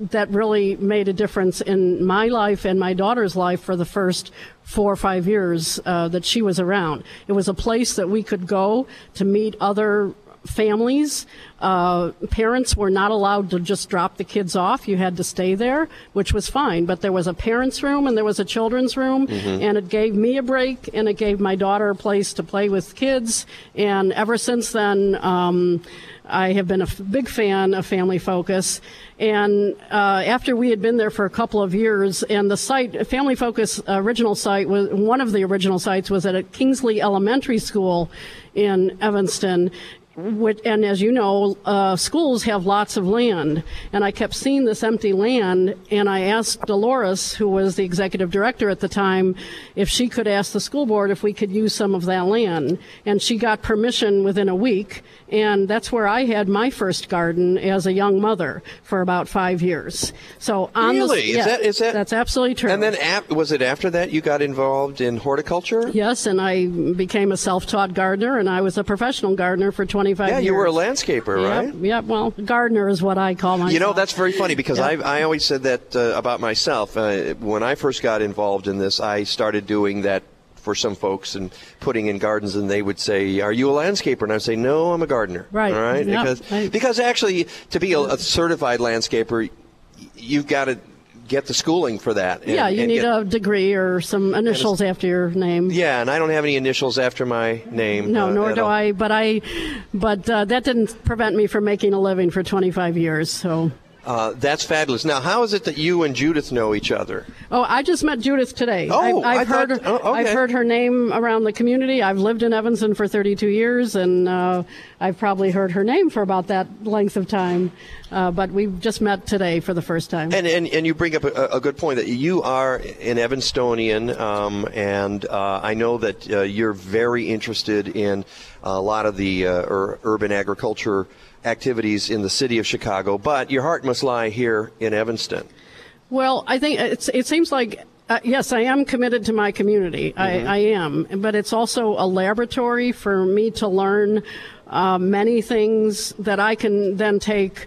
that really made a difference in my life and my daughter's life for the first four or five years uh, that she was around. It was a place that we could go to meet other families. Uh, parents were not allowed to just drop the kids off. You had to stay there, which was fine. But there was a parents' room and there was a children's room, Mhm. and it gave me a break and it gave my daughter a place to play with kids. And ever since then, um, I have been a f- big fan of Family Focus. And uh, after we had been there for a couple of years, and the site, Family Focus original site was one of the original sites was at a Kingsley Elementary School in Evanston. And as you know, uh, schools have lots of land. And I kept seeing this empty land, and I asked Delores, who was the executive director at the time, if she could ask the school board if we could use some of that land. And she got permission within a week, and that's where I had my first garden as a young mother for about five years. So on the- Really? Is that- is that- that's absolutely true. And then ap- was it after that you got involved in horticulture? Yes, and I became a self-taught gardener, and I was a professional gardener for 25 Yeah, years. you were a landscaper, Yep, right? Yep. Well, gardener is what I call myself. You know, that's very funny because. I, I always said that uh, about myself. Uh, when I first got involved in this, I started doing that for some folks and putting in gardens, and they would say, "Are you a landscaper?" And I would say, "No, I'm a gardener." Right. All right. Yep. Because because actually, to be a, a certified landscaper, you've got to get the schooling for that. and- yeah, you need get- a degree or some initials after your name. Yeah, and I don't have any initials after my name. No, uh, nor do all. I. But I, but uh, that didn't prevent me from making a living for 25 years. So, Uh, that's fabulous. Now, how is it that you and Judith know each other? oh, I just met Judith today. Oh, I thought- heard. oh, okay. I've heard her name around the community. I've lived in Evanston for 32 years, and uh, I've probably heard her name for about that length of time. Uh, but we've just met today for the first time. And, and, and you bring up a, a good point that you are an Evanstonian, um, and uh, I know that uh, you're very interested in a lot of the uh, ur- urban agriculture activities in the city of Chicago, but your heart must lie here in Evanston. Well, I think it's, it seems like, uh, yes, I am committed to my community. Mhm. I, I am. But it's also a laboratory for me to learn uh, many things that I can then take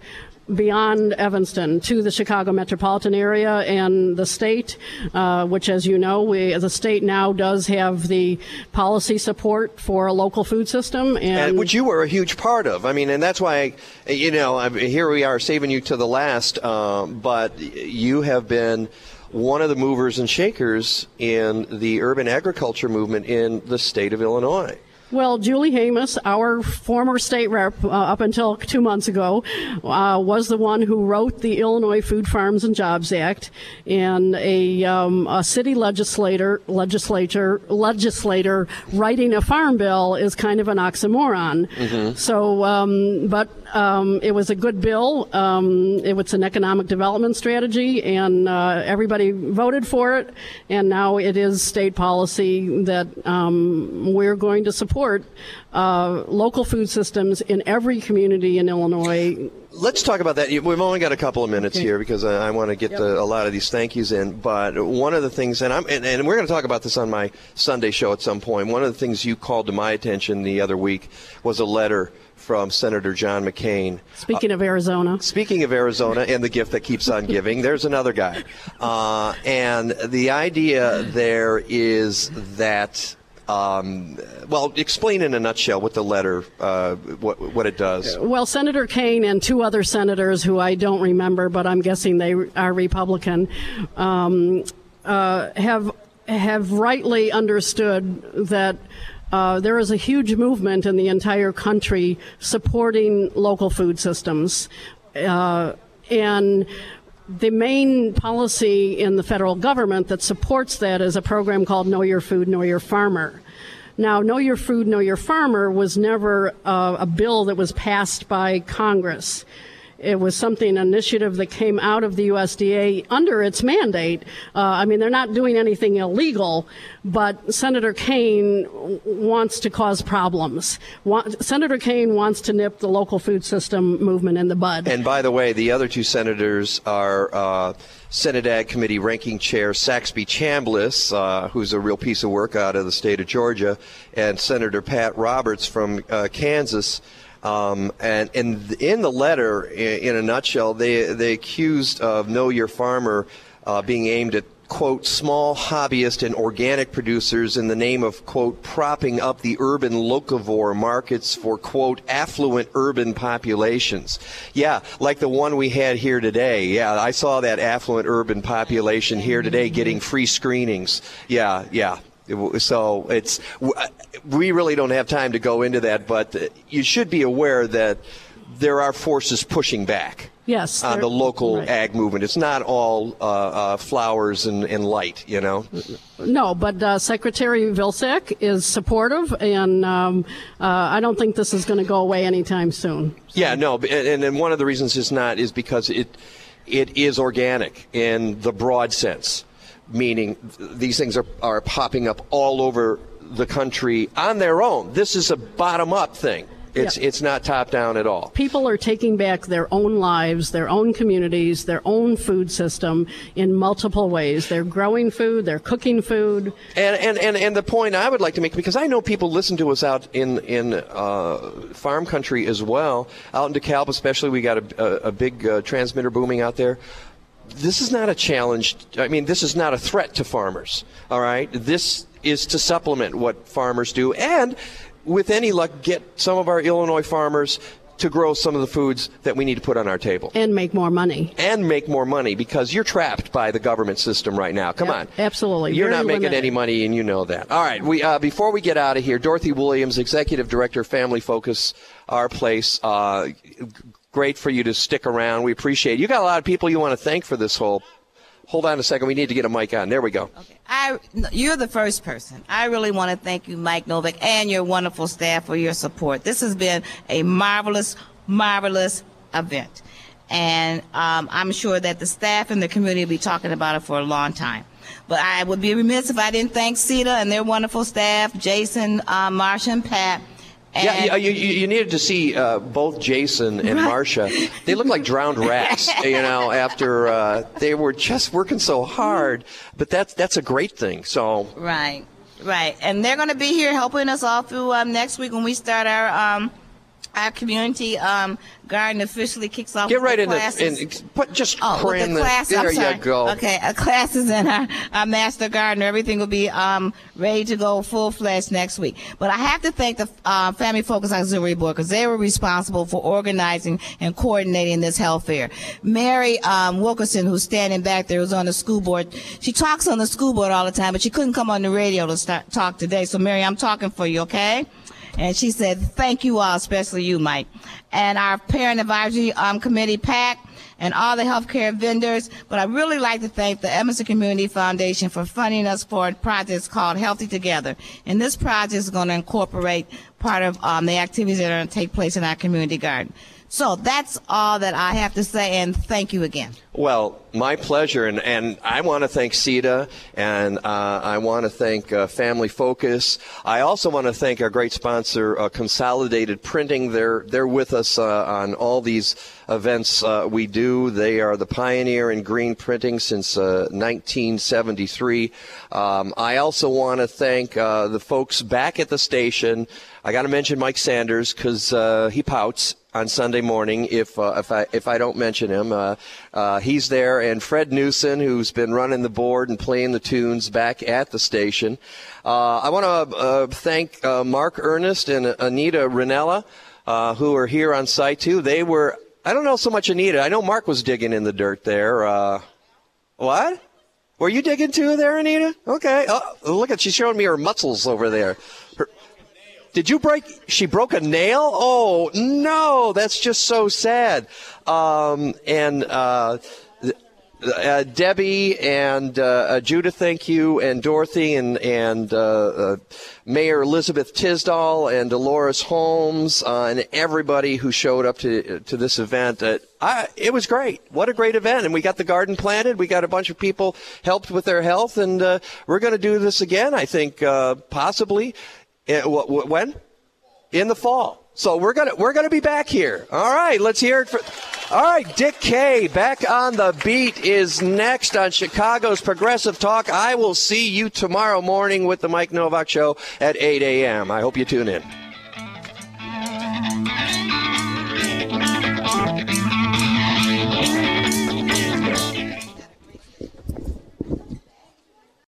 beyond Evanston to the Chicago metropolitan area and the state, uh, which, as you know, we, the state now does have the policy support for a local food system. And, and which you were a huge part of. I mean, and that's why, you know, here we are saving you to the last, um, but you have been one of the movers and shakers in the urban agriculture movement in the state of Illinois. Well, Julie Hamos, our former state rep uh, up until two months ago, uh, was the one who wrote the Illinois Food Farms and Jobs Act, and a, um, a city legislator, legislature, legislator writing a farm bill is kind of an oxymoron. Mhm. So, um, but um, it was a good bill. Um, it was an economic development strategy, and uh, everybody voted for it. And now it is state policy that um, we're going to support uh, local food systems in every community in Illinois. Let's talk about that. We've only got a couple of minutes here because I, I want to get Yep. the, a lot of these thank yous in. But one of the things, and I'm, and, and we're going to talk about this on my Sunday show at some point. One of the things you called to my attention the other week was a letter from Senator John McCain. Speaking of Arizona. Speaking of Arizona and the gift that keeps on giving, there's another guy. Uh, and the idea there is that, um, well, explain in a nutshell what the letter, uh, what, what it does. Well, Senator Kane and two other senators who I don't remember, but I'm guessing they are Republican, um, uh, have have rightly understood that. Uh, there is a huge movement in the entire country supporting local food systems. Uh, and the main policy in the federal government that supports that is a program called Know Your Food, Know Your Farmer. Now, Know Your Food, Know Your Farmer was never uh, a bill that was passed by Congress. It was something, an initiative that came out of the USDA under its mandate. Uh, I mean, they're not doing anything illegal, but Senator Kane wants to cause problems. Senator Kane wants to nip the local food system movement in the bud. And by the way, the other two senators are uh, Senate Ag Committee Ranking Chair Saxby Chambliss, uh, who's a real piece of work out of the state of Georgia, and Senator Pat Roberts from uh, Kansas. Um, and, in the letter, in, in a nutshell, they they accused of Know Your Farmer uh, being aimed at quote, small hobbyist and organic producers in the name of, quote, propping up the urban locavore markets for, quote, affluent urban populations. Yeah, like the one we had here today. Yeah, I saw that affluent urban population here today getting free screenings. Yeah, yeah. So it's we really don't have time to go into that, but uh, you should be aware that there are forces pushing back Yes. on the local right. ag movement. It's not all uh, uh, flowers and, and light, you know. No, but uh, Secretary Vilsack is supportive, and um, uh, I don't think this is going to go away anytime soon. Yeah, no, and, and one of the reasons it's not is because it it is organic in the broad sense, meaning these things are, are popping up all over the country on their own. This is a bottom up thing. It's it's not top down at all. People are taking back their own lives, their own communities, their own food system in multiple ways. They're growing food, they're cooking food. And, and, and, and the point I would like to make, because I know people listen to us out in, in uh, farm country as well, out in DeKalb especially, we got a, a, a big uh, transmitter booming out there. This is not a challenge. I mean, this is not a threat to farmers, all right? This is to supplement what farmers do and, with any luck, get some of our Illinois farmers to grow some of the foods that we need to put on our table And make more money. and make more money because you're trapped by the government system right now. Come on. absolutely. You're Very not making limited. any money, and you know that. All right. We uh, before we get out of here, Dorothy Williams, Executive Director, Family Focus, Our Place. Uh, great for you to stick around. We appreciate it. You got a lot of people you want to thank for this whole. Hold on a second. We need to get a mic on. There we go. I, you're the first person. I really want to thank you, Mike Nowak, and your wonderful staff for your support. This has been a marvelous, marvelous event. And um, I'm sure that the staff and the community will be talking about it for a long time. But I would be remiss if I didn't thank CEDA and their wonderful staff, Jason, uh, Marsha, and Pat. And yeah, you, you, you needed to see uh, both Jason and Marcia. They look like drowned rats, you know, after uh, they were just working so hard. But that's that's a great thing. So Right, right, and they're going to be here helping us all through um, next week when we start our um, our community um, garden officially kicks off. get right the in the put just Oh, cram the class. there I'm sorry. you go. Okay, uh, classes in our, our master gardener. Everything will be um, ready to go full fledged next week. But I have to thank the uh, Family Focus Auxiliary Board because they were responsible for organizing and coordinating this health fair. Mary um, Wilkerson, who's standing back there, who's on the school board. She talks on the school board all the time, but she couldn't come on the radio to start talk today. So Mary, I'm talking for you, okay? And she said, thank you all, especially you, Mike. And our parent advisory um, committee, PAC, and all the healthcare vendors. But I really like to thank the Evanston Community Foundation for funding us for a project called Healthy Together. And this project is going to incorporate part of um, the activities that are going to take place in our community garden. So that's all that I have to say, and thank you again. Well, my pleasure, and, and I want to thank CEDA, and uh, I want to thank uh, Family Focus. I also want to thank our great sponsor, uh, Consolidated Printing. They're they're with us uh, on all these events uh, we do. They are the pioneer in green printing since uh, 1973. Um, I also want to thank uh, the folks back at the station. I got to mention Mike Sanders because uh, he pouts on Sunday morning if uh, if I if I don't mention him. Uh, uh, he's there, and Fred Newson, who's been running the board and playing the tunes back at the station. Uh, I want to uh, thank uh, Mark Ernest and Anita Ranella, who are here on site too. They were. I don't know so much Anita. I know Mark was digging in the dirt there. What? Were you digging too there, Anita? Okay. Oh, look at she's showing me her muscles over there. Did you break? She broke a nail? Oh no, that's just so sad. Um, and uh, uh, Debbie and uh, uh, Judith, thank you, and Dorothy and and uh, uh, Mayor Elizabeth Tisdahl and Delores Holmes uh, and everybody who showed up to to this event. I, it was great. What a great event! And we got the garden planted. We got a bunch of people helped with their health, and we're going to do this again. I think uh, possibly. Eh, when? In the fall. So we're gonna we're gonna be back here. All right, let's hear it for. All right, Dick Kay back on the beat is next on Chicago's Progressive Talk. I will see you tomorrow morning with the Mike Nowak Show at 8 a.m. I hope you tune in.